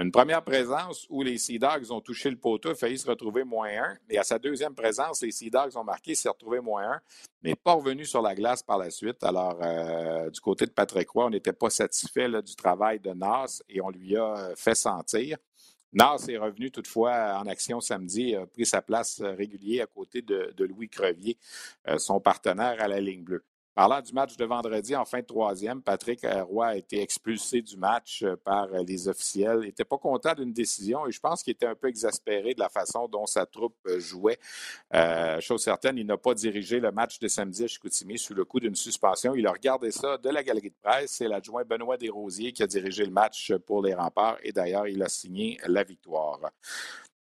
Une première présence où les Sea Dogs ont touché le poteau, failli se retrouver moins un. Et à sa deuxième présence, les Sea Dogs ont marqué, s'est retrouvé moins un, mais pas revenu sur la glace par la suite. Alors, euh, du côté de Patrick Roy, on n'était pas satisfait du travail de Nas et on lui a euh, fait sentir. Nas est revenu toutefois en action samedi, a pris sa place euh, régulière à côté de, Louis Crevier, euh, son partenaire à la ligne bleue. Parlant du match de vendredi en fin de troisième, Patrick Roy a été expulsé du match euh, par les officiels. Il n'était pas content d'une décision et je pense qu'il était un peu exaspéré de la façon dont sa troupe euh, jouait. Euh, chose certaine, il n'a pas dirigé le match de samedi à Chicoutimi sous le coup d'une suspension. Il a regardé ça de la galerie de presse. C'est l'adjoint Benoît Desrosiers qui a dirigé le match pour les remparts et d'ailleurs, il a signé la victoire.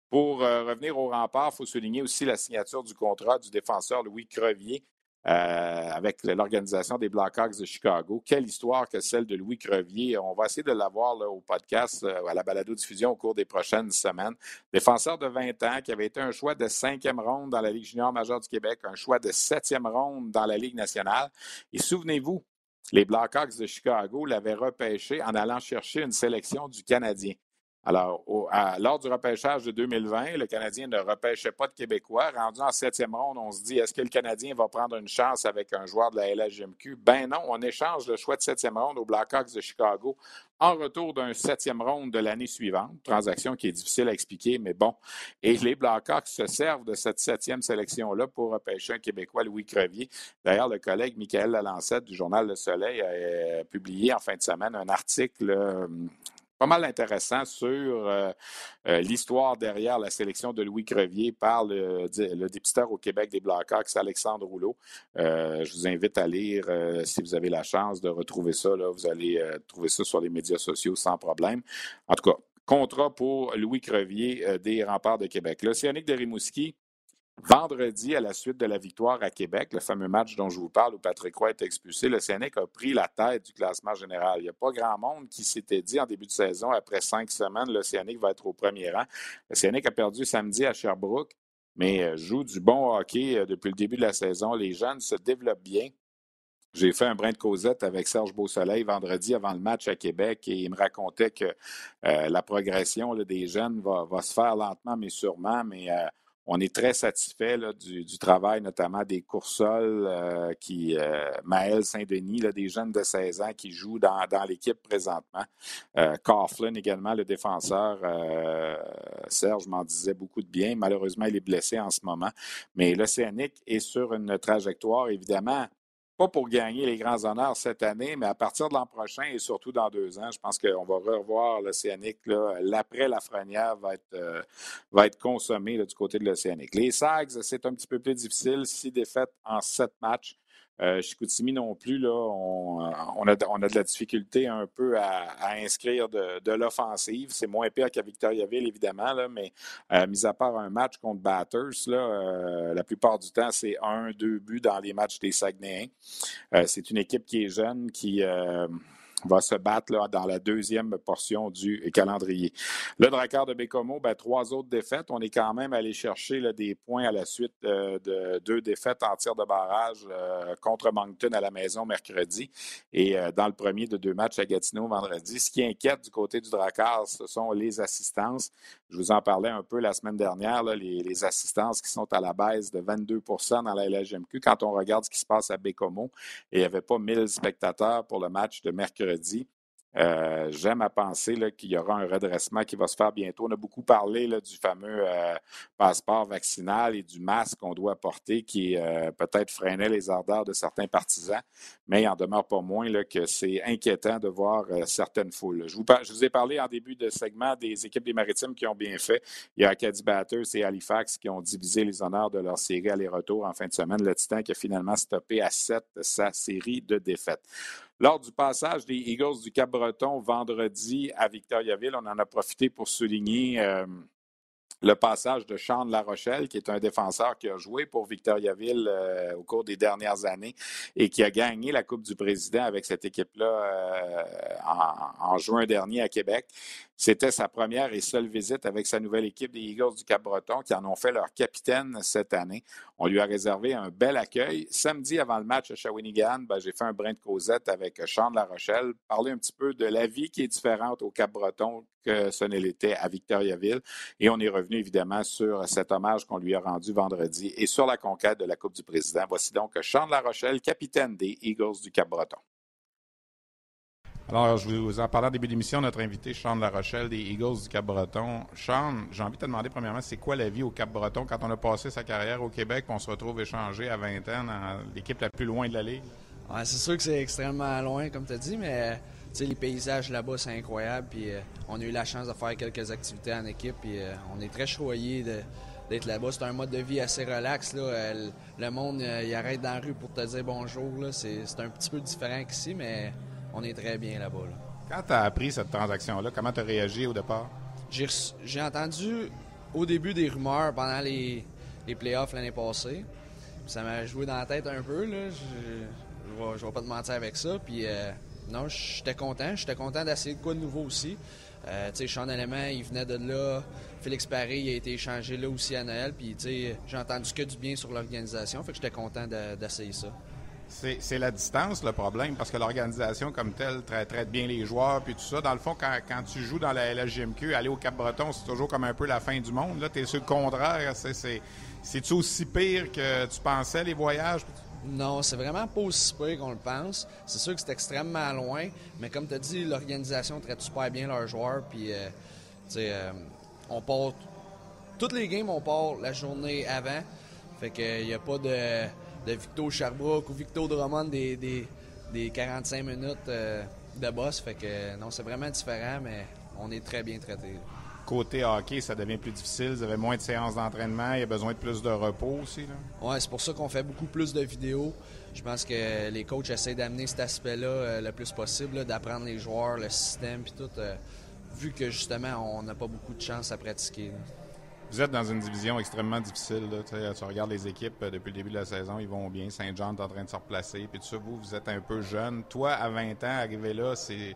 Pour revenir aux remparts, il faut souligner aussi la signature du contrat du défenseur Louis Crevier. Euh, avec l'organisation des Blackhawks de Chicago. Quelle histoire que celle de Louis Crevier. On va essayer de l'avoir au podcast, euh, à la balado-diffusion au cours des prochaines semaines. Défenseur de 20 ans qui avait été un choix de cinquième ronde dans la Ligue junior majeure du Québec, un choix de septième ronde dans la Ligue nationale. Et souvenez-vous, les Blackhawks de Chicago l'avaient repêché en allant chercher une sélection du Canadien. Alors, lors du repêchage de 2020, le Canadien ne repêchait pas de Québécois. Rendu en septième ronde, on se dit, est-ce que le Canadien va prendre une chance avec un joueur de la LHGMQ? Ben non, on échange le choix de septième ronde aux Blackhawks de Chicago en retour d'un septième ronde de l'année suivante. Transaction qui est difficile à expliquer, mais bon. Et les Blackhawks se servent de cette septième sélection-là pour repêcher un Québécois, Louis Crevier. D'ailleurs, le collègue Michael Lalancette du Journal Le Soleil a publié en fin de semaine un article euh, pas mal intéressant sur euh, euh, l'histoire derrière la sélection de Louis Crevier par le, dépisteur au Québec des Blackhawks, Alexandre Rouleau. Euh, je vous invite à lire, si vous avez la chance de retrouver ça, là, vous allez trouver ça sur les médias sociaux sans problème. En tout cas, contrat pour Louis Crevier des Remparts de Québec. L'Océanique de Rimouski, Vendredi, à la suite de la victoire à Québec, le fameux match dont je vous parle où Patrick Roy est expulsé, le Sénèque a pris la tête du classement général. Il n'y a pas grand monde qui s'était dit en début de saison, après cinq semaines, le va être au premier rang. Le a perdu samedi à Sherbrooke, mais euh, joue du bon hockey euh, depuis le début de la saison. Les jeunes se développent bien. J'ai fait un brin de causette avec Serge Beausoleil vendredi avant le match à Québec et il me racontait que euh, la progression des jeunes va, se faire lentement mais sûrement, mais on est très satisfait du, travail, notamment des coursols euh, qui, euh, Maël Saint-Denis, des jeunes de 16 ans qui jouent dans, l'équipe présentement. Euh, Coughlin également, le défenseur. Euh, Serge m'en disait beaucoup de bien. Malheureusement, il est blessé en ce moment. Mais l'Océanique est sur une trajectoire, évidemment, pas pour gagner les grands honneurs cette année, mais à partir de l'an prochain et surtout dans deux ans, je pense qu'on va revoir l'Océanique. L'après Lafrenière va être, euh, va être consommé du côté de l'Océanique. Les Sags, c'est un petit peu plus difficile. Six défaites en sept matchs. Euh, Chicoutimi non plus, là, on, on, a, on, a, de la difficulté un peu à, inscrire de, l'offensive. C'est moins pire qu'à Victoriaville, évidemment, là, mais euh, mis à part un match contre Batters, là, euh, la plupart du temps, c'est un, deux buts dans les matchs des Saguenayens. Euh, c'est une équipe qui est jeune, qui va se battre dans la deuxième portion du calendrier. Le Drakkar de Bécomo, ben, trois autres défaites. On est quand même allé chercher des points à la suite euh, de deux défaites en tir de barrage euh, contre Moncton à la maison mercredi et euh, dans le premier de deux matchs à Gatineau vendredi. Ce qui inquiète du côté du Drakkar, ce sont les assistances. Je vous en parlais un peu la semaine dernière, les, assistances qui sont à la baisse de 22% dans la LHMQ. Quand on regarde ce qui se passe à Bécomo, il n'y avait pas 1000 spectateurs pour le match de mercredi. Euh, j'aime à penser qu'il y aura un redressement qui va se faire bientôt. On a beaucoup parlé du fameux euh, passeport vaccinal et du masque qu'on doit porter qui euh, peut-être freinait les ardeurs de certains partisans, mais il en demeure pas moins que c'est inquiétant de voir certaines foules. Je vous, je vous, ai parlé en début de segment des équipes des Maritimes qui ont bien fait. Il y a Acadie Batters et Halifax qui ont divisé les honneurs de leur série aller-retour en fin de semaine. Le Titan qui a finalement stoppé à 7 sa série de défaites. Lors du passage des Eagles du Cap-Breton vendredi à Victoriaville, on en a profité pour souligner euh, le passage de Sean La Rochelle, qui est un défenseur qui a joué pour Victoriaville euh, au cours des dernières années et qui a gagné la Coupe du Président avec cette équipe-là euh, en, juin dernier à Québec. C'était sa première et seule visite avec sa nouvelle équipe des Eagles du Cap-Breton qui en ont fait leur capitaine cette année. On lui a réservé un bel accueil. Samedi, avant le match à Shawinigan, ben, j'ai fait un brin de causette avec Sean La Rochelle, parler un petit peu de la vie qui est différente au Cap-Breton que ce ne l'était à Victoriaville. Et on est revenu évidemment sur cet hommage qu'on lui a rendu vendredi et sur la conquête de la Coupe du Président. Voici donc Sean La Rochelle, capitaine des Eagles du Cap-Breton. Alors, je vous en parlais en début d'émission, notre invité, Sean La Rochelle des Eagles du Cap-Breton. Sean, j'ai envie de te demander premièrement, c'est quoi la vie au Cap-Breton quand on a passé sa carrière au Québec et on se retrouve échangé à 20 ans dans l'équipe la plus loin de la Ligue? C'est sûr que c'est extrêmement loin, comme tu as dit, mais les paysages là-bas, c'est incroyable. Puis, euh, on a eu la chance de faire quelques activités en équipe. Euh, on est très choyés d'être là-bas. C'est un mode de vie assez relax. Euh, le monde, il arrête dans la rue pour te dire bonjour. C'est un petit peu différent qu'ici, mais on est très bien là-bas. Quand tu as appris cette transaction-là, comment tu as réagi au départ? J'ai entendu au début des rumeurs pendant les, les playoffs l'année passée. Ça m'a joué dans la tête un peu. Là. Je ne vais, pas te mentir avec ça. Puis euh, non, j'étais content. J'étais content d'essayer de quoi de nouveau aussi. Euh, tu sais, Sean Element, il venait de là. Félix Paris, il a été échangé là aussi à Noël. Puis, tu sais, j'ai entendu que du bien sur l'organisation. Fait que j'étais content d'essayer ça. C'est la distance le problème, parce que l'organisation comme telle traite, bien les joueurs, puis tout ça. Dans le fond, quand, tu joues dans la LGMQ, aller au Cap-Breton, c'est toujours comme un peu la fin du monde. Là, tu es sur le contraire. C'est-tu aussi pire que tu pensais, les voyages? Non, c'est vraiment pas aussi pire qu'on le pense. C'est sûr que c'est extrêmement loin, mais comme tu as dit, l'organisation traite super bien leurs joueurs, puis, euh, euh, on part... Toutes les games, on part la journée avant. Fait qu'il n'y a pas de de Victor Sherbrooke ou Victor Drummond des, des, 45 minutes euh, de boss. Fait que non, c'est vraiment différent, mais on est très bien traité. Côté hockey, ça devient plus difficile. Vous avez moins de séances d'entraînement. Il y a besoin de plus de repos aussi. Oui, c'est pour ça qu'on fait beaucoup plus de vidéos. Je pense que les coachs essaient d'amener cet aspect-là euh, le plus possible, d'apprendre les joueurs, le système, puis tout. Euh, vu que justement, on n'a pas beaucoup de chance à pratiquer. Vous êtes dans une division extrêmement difficile. Tu regardes les équipes euh, depuis le début de la saison, ils vont bien. Saint-Jean est en train de se replacer. Puis tout ça, vous, vous êtes un peu jeune. Toi, à 20 ans, arrivé là, c'est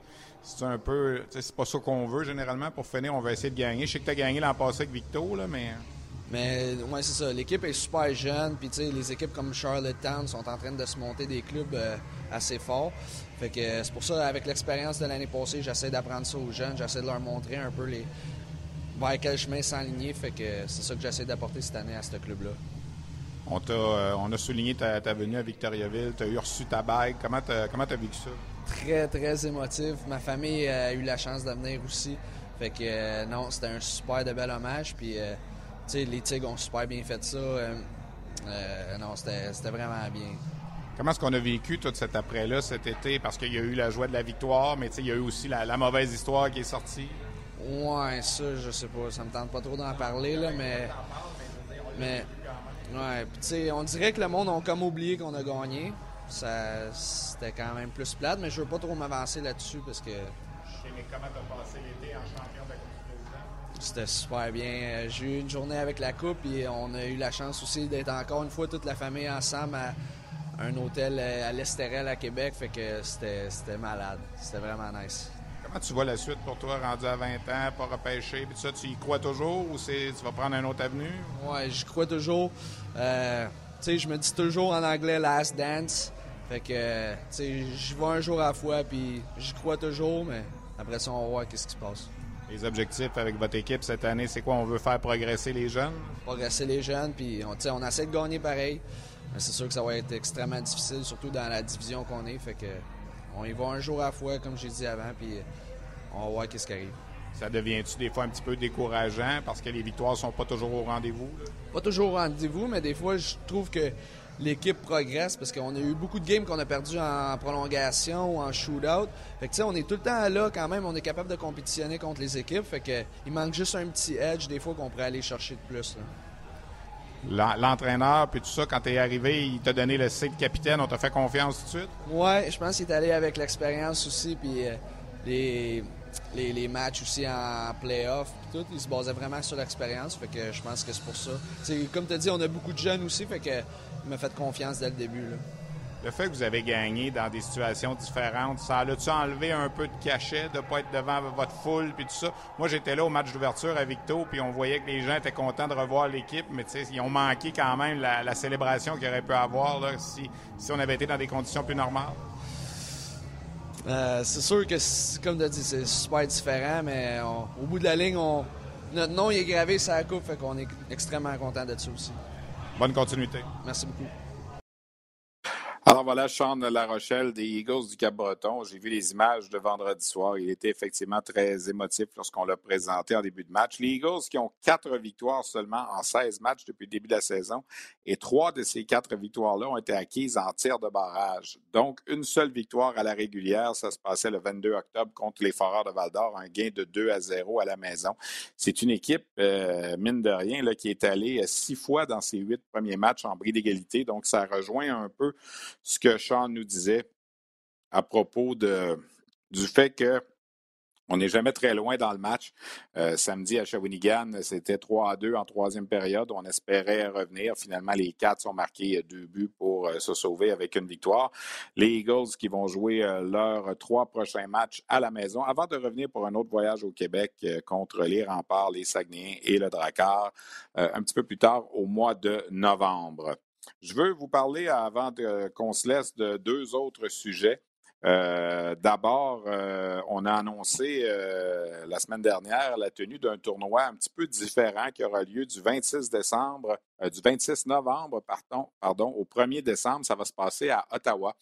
un peu. C'est pas ça qu'on veut généralement. Pour finir, on va essayer de gagner. Je sais que tu as gagné l'an passé avec Victo, là, mais. Mais ouais, c'est ça. L'équipe est super jeune. Puis les équipes comme Charlottetown sont en train de se monter des clubs euh, assez forts. Fait que c'est pour ça, avec l'expérience de l'année passée, j'essaie d'apprendre ça aux jeunes. J'essaie de leur montrer un peu les, vers quel chemin s'enligner. Fait que c'est ça que j'essaie d'apporter cette année à ce club-là. On, euh, on a souligné ta, venue à Victoriaville. Tu as eu reçu ta bague. Comment tu as, vécu ça? Très, très émotif. Ma famille a eu la chance de venir aussi. Fait que euh, non, c'était un super de bel hommage. Puis, euh, les Tigres ont super bien fait ça. non, c'était vraiment bien. Comment est-ce qu'on a vécu tout cet après-là, cet été? Parce qu'il y a eu la joie de la victoire, mais il y a eu aussi la mauvaise histoire qui est sortie. Ouais, ça, je sais pas. Ça me tente pas trop d'en parler, là, mais. Mais. Ouais, tu sais, on dirait que le monde a comme oublié qu'on a gagné. Ça, c'était quand même plus plate, mais je veux pas trop m'avancer là-dessus parce que. Mais comment t'as passé l'été en champion de la Coupe C'était super bien. J'ai eu une journée avec la Coupe et on a eu la chance aussi d'être encore une fois toute la famille ensemble à un hôtel à l'Estérel à Québec. Fait que c'était malade. C'était vraiment nice. Comment tu vois la suite pour toi, rendu à 20 ans, pas repêché, puis ça, tu y crois toujours ou tu vas prendre un autre avenue? Ouais, j'y crois toujours. Euh, tu sais, je me dis toujours en anglais last dance. Fait que, tu sais, j'y vais un jour à la fois, puis j'y crois toujours, mais après ça, on va voir qu'est-ce qui se passe. Les objectifs avec votre équipe cette année, c'est quoi? On veut faire progresser les jeunes? Progresser les jeunes, puis on, on essaie de gagner pareil. Mais c'est sûr que ça va être extrêmement difficile, surtout dans la division qu'on est. Fait que on y va un jour à la fois, comme j'ai dit avant, puis on va voir qu'est-ce qui arrive. Ça devient-tu des fois un petit peu décourageant parce que les victoires sont pas toujours au rendez-vous? Pas toujours au rendez-vous, mais des fois, je trouve que l'équipe progresse parce qu'on a eu beaucoup de games qu'on a perdu en prolongation ou en shootout. Fait que, on est tout le temps là quand même, on est capable de compétitionner contre les équipes. Fait que, il manque juste un petit edge des fois qu'on pourrait aller chercher de plus. L'entraîneur, puis tout ça, quand tu es arrivé, il t'a donné le C de capitaine, on t'a fait confiance tout de suite? Oui, je pense qu'il est allé avec l'expérience aussi, puis euh, les les, matchs aussi en playoff. Tout, ils se basaient vraiment sur l'expérience. Fait que je pense que c'est pour ça. comme tu as dit, on a beaucoup de jeunes aussi. Fait que il m'a fait confiance dès le début. Le fait que vous avez gagné dans des situations différentes, ça a-tu enlevé un peu de cachet de ne pas être devant votre foule puis tout ça? Moi, j'étais là au match d'ouverture à Victo, puis on voyait que les gens étaient contents de revoir l'équipe, mais ils ont manqué quand même la, célébration qu'il aurait pu avoir si, si on avait été dans des conditions plus normales. Euh, c'est sûr que, comme tu as dit, c'est super différent, mais au bout de la ligne, notre nom est gravé sur la coupe, fait qu'on est extrêmement content d'être ça aussi. Bonne continuité. Merci beaucoup. Alors voilà, Sean La Rochelle des Eagles du Cap-Breton. J'ai vu les images de vendredi soir. Il était effectivement très émotif lorsqu'on l'a présenté en début de match. Les Eagles qui ont quatre victoires seulement en 16 matchs depuis le début de la saison et trois de ces quatre victoires-là ont été acquises en tir de barrage. Donc, une seule victoire à la régulière. Ça se passait le 22 octobre contre les Foreurs de Val-d'Or, un gain de 2 à 0 à la maison. C'est une équipe, euh, mine de rien, là, qui est allée six fois dans ses huit premiers matchs en bris d'égalité. Donc, ça rejoint un peu ce que Sean nous disait à propos du fait que on n'est jamais très loin dans le match. Euh, samedi à Shawinigan, c'était 3 à 2 en troisième période. On espérait revenir. Finalement, les quatre sont marqués deux buts pour euh, se sauver avec une victoire. Les Eagles qui vont jouer euh, leurs trois prochains matchs à la maison avant de revenir pour un autre voyage au Québec contre les Remparts, les Saguenayens et le Drakkar un petit peu plus tard au mois de novembre. Je veux vous parler, avant qu'on se laisse, de deux autres sujets. Euh, d'abord, euh, on a annoncé euh, la semaine dernière la tenue d'un tournoi un petit peu différent qui aura lieu du 26 décembre, du 26 novembre, pardon, au 1er décembre. Ça va se passer à Ottawa,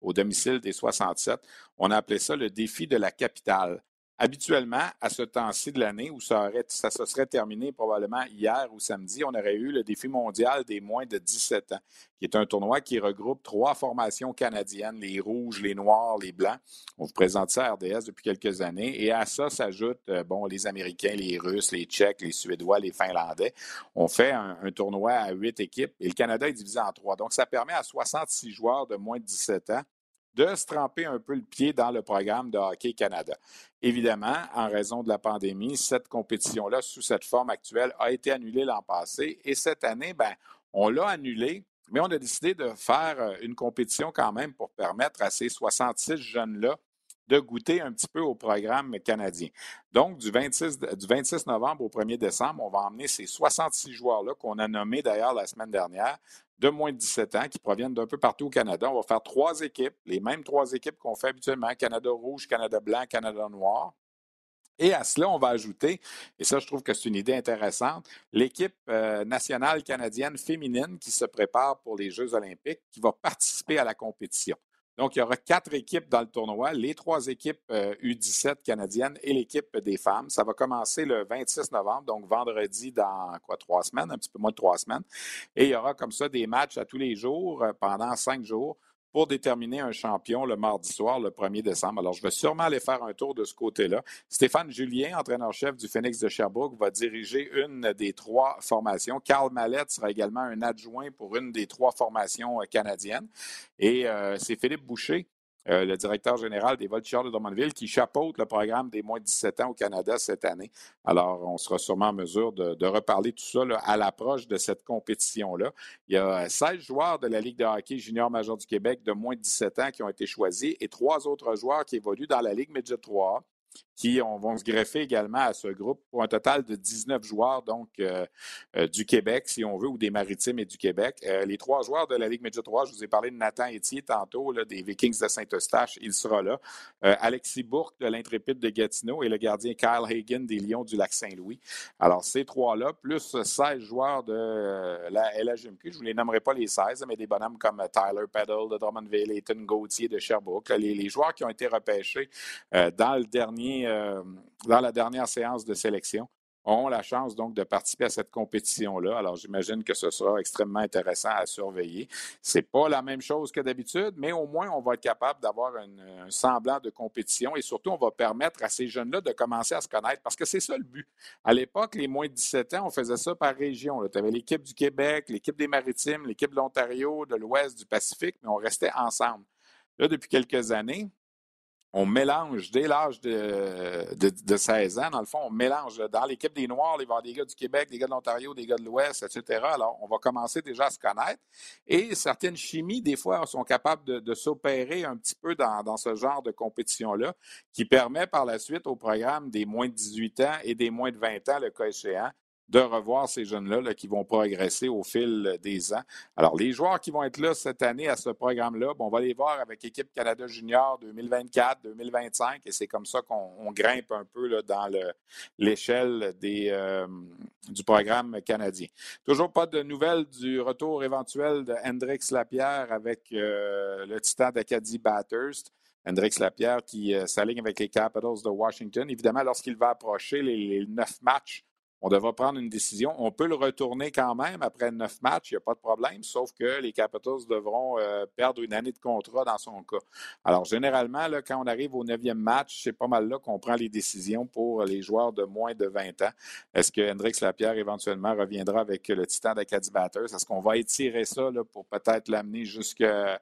au domicile des 67. On a appelé ça le défi de la capitale. Habituellement, à ce temps-ci de l'année où ça, se serait terminé probablement hier ou samedi, on aurait eu le défi mondial des moins de 17 ans, qui est un tournoi qui regroupe trois formations canadiennes, les rouges, les noirs, les blancs. On vous présente ça à RDS depuis quelques années. Et à ça s'ajoutent euh, bon, les Américains, les Russes, les Tchèques, les Suédois, les Finlandais. On fait un, un tournoi à huit équipes et le Canada est divisé en trois. Donc, ça permet à 66 joueurs de moins de 17 ans de se tremper un peu le pied dans le programme de Hockey Canada. Évidemment, en raison de la pandémie, cette compétition-là, sous cette forme actuelle, a été annulée l'an passé. Et cette année, ben, on l'a annulée, mais on a décidé de faire euh, une compétition quand même pour permettre à ces 66 jeunes-là de goûter un petit peu au programme canadien. Donc, du 26, du 26 novembre au 1er décembre, on va emmener ces 66 joueurs-là qu'on a nommés d'ailleurs la semaine dernière de moins de 17 ans qui proviennent d'un peu partout au Canada. On va faire trois équipes, les mêmes trois équipes qu'on fait habituellement, Canada rouge, Canada blanc, Canada noir. Et à cela, on va ajouter, et ça, je trouve que c'est une idée intéressante, l'équipe euh, nationale canadienne féminine qui se prépare pour les Jeux olympiques, qui va participer à la compétition. Donc, il y aura quatre équipes dans le tournoi, les trois équipes U17 euh, canadiennes et l'équipe des femmes. Ça va commencer le 26 novembre, donc vendredi dans quoi, trois semaines, un petit peu moins de trois semaines. Et il y aura comme ça des matchs à tous les jours euh, pendant cinq jours pour déterminer un champion le mardi soir, le 1er décembre. Alors, je vais sûrement aller faire un tour de ce côté-là. Stéphane Julien, entraîneur-chef du Phoenix de Sherbrooke, va diriger une des trois formations. Carl Mallette sera également un adjoint pour une des trois formations euh, canadiennes. Et euh, c'est Philippe Boucher euh, le directeur général des Voltigeurs de Drummondville, qui chapeaute le programme des moins de 17 ans au Canada cette année. Alors, on sera sûrement en mesure de, reparler tout ça à l'approche de cette compétition-là. Il y a 16 joueurs de la Ligue de hockey junior major du Québec de moins de 17 ans qui ont été choisis et trois autres joueurs qui évoluent dans la Ligue Midget 3 qui vont se greffer également à ce groupe pour un total de 19 joueurs, donc euh, euh, du Québec, si on veut, ou des Maritimes et du Québec. Euh, les trois joueurs de la Ligue Média 3, je vous ai parlé de Nathan Etier tantôt, des Vikings de Saint-Eustache, il sera là. Alexis Bourque de l'Intrépide de Gatineau et le gardien Kyle Hagen des Lions du Lac-Saint-Louis. Alors, ces trois-là, plus 16 joueurs de la LHMQ, je ne vous les nommerai pas les 16, mais des bonhommes comme Tyler Peddle de Drummondville, Ethan Gauthier de Sherbrooke, les, les joueurs qui ont été repêchés dans le dernier euh, dans la dernière séance de sélection ont la chance donc de participer à cette compétition-là. Alors, j'imagine que ce sera extrêmement intéressant à surveiller. C'est pas la même chose que d'habitude, mais au moins, on va être capable d'avoir un, semblant de compétition et surtout, on va permettre à ces jeunes-là de commencer à se connaître parce que c'est ça le but. À l'époque, les moins de 17 ans, on faisait ça par région. Tu avais l'équipe du Québec, l'équipe des Maritimes, l'équipe de l'Ontario, de l'Ouest, du Pacifique, mais on restait ensemble. Là, depuis quelques années, on mélange dès l'âge de, de, 16 ans, dans le fond, on mélange dans l'équipe des Noirs, il des gars du Québec, des gars de l'Ontario, des gars de l'Ouest, etc. Alors, on va commencer déjà à se connaître. Et certaines chimies, des fois, sont capables de, de s'opérer un petit peu dans, dans ce genre de compétition-là, qui permet par la suite au programme des moins de 18 ans et des moins de 20 ans, le cas échéant, de revoir ces jeunes-là qui vont progresser au fil des ans. Alors, les joueurs qui vont être là cette année à ce programme-là, on va les voir avec l'équipe Canada Junior 2024, 2025, et c'est comme ça qu'on grimpe un peu dans l'échelle euh, du programme canadien. Toujours pas de nouvelles du retour éventuel de Hendrix Lapierre avec euh, le Titan d'Acadie Bathurst. Hendrix Lapierre qui euh, s'aligne avec les Capitals de Washington. Évidemment, lorsqu'il va approcher les neuf matchs on devra prendre une décision. On peut le retourner quand même après neuf matchs, il n'y a pas de problème, sauf que les Capitals devront euh, perdre une année de contrat dans son cas. Alors, généralement, quand on arrive au neuvième match, c'est pas mal là qu'on prend les décisions pour les joueurs de moins de 20 ans. Est-ce que Hendrix Lapierre éventuellement reviendra avec le Titan d'Acadie Batters? Est-ce qu'on va étirer ça là, pour peut-être l'amener jusqu'à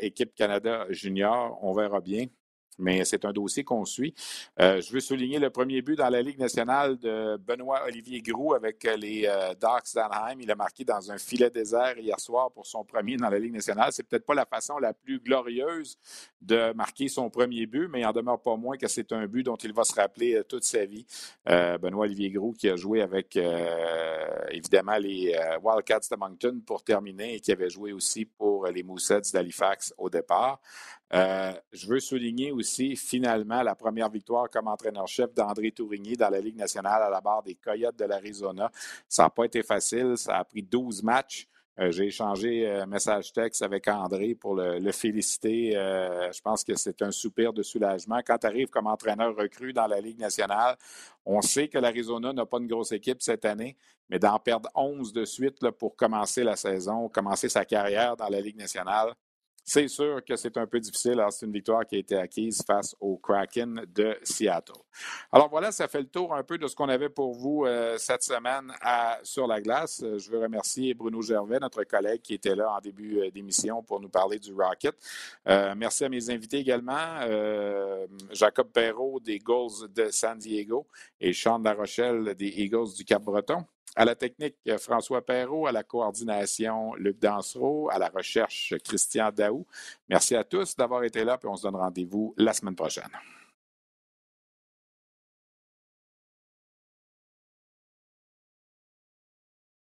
Équipe Canada Junior? On verra bien mais c'est un dossier qu'on suit. Euh, je veux souligner le premier but dans la Ligue nationale de Benoît-Olivier Groux avec les euh, Darks. Il a marqué dans un filet désert hier soir pour son premier dans la Ligue nationale. C'est peut-être pas la façon la plus glorieuse de marquer son premier but, mais il en demeure pas moins que c'est un but dont il va se rappeler euh, toute sa vie. Benoît-Olivier Groux qui a joué avec évidemment les Wildcats de Moncton pour terminer et qui avait joué aussi pour les Moussets d'Halifax au départ. Euh, je veux souligner aussi finalement la première victoire comme entraîneur-chef d'André Tourigny dans la Ligue nationale à la barre des Coyotes de l'Arizona. Ça n'a pas été facile, ça a pris 12 matchs. Euh, j'ai échangé euh, message texte avec André pour le, féliciter. je pense que c'est un soupir de soulagement. Quand tu arrives comme entraîneur recru dans la Ligue nationale, on sait que l'Arizona n'a pas une grosse équipe cette année, mais d'en perdre 11 de suite pour commencer la saison, commencer sa carrière dans la Ligue nationale, c'est sûr que c'est un peu difficile. Alors, c'est une victoire qui a été acquise face au Kraken de Seattle. Alors voilà, ça fait le tour un peu de ce qu'on avait pour vous euh, cette semaine sur la glace. Euh, je veux remercier Bruno Gervais, notre collègue qui était là en début euh, d'émission pour nous parler du Rocket. merci à mes invités également, Jacob Perrault des Eagles de San Diego et Sean Larochelle des Eagles du Cap-Breton. À la technique, François Perrault, à la coordination, Luc Dansereau, à la recherche, Christian Daou. Merci à tous d'avoir été là, puis on se donne rendez-vous la semaine prochaine.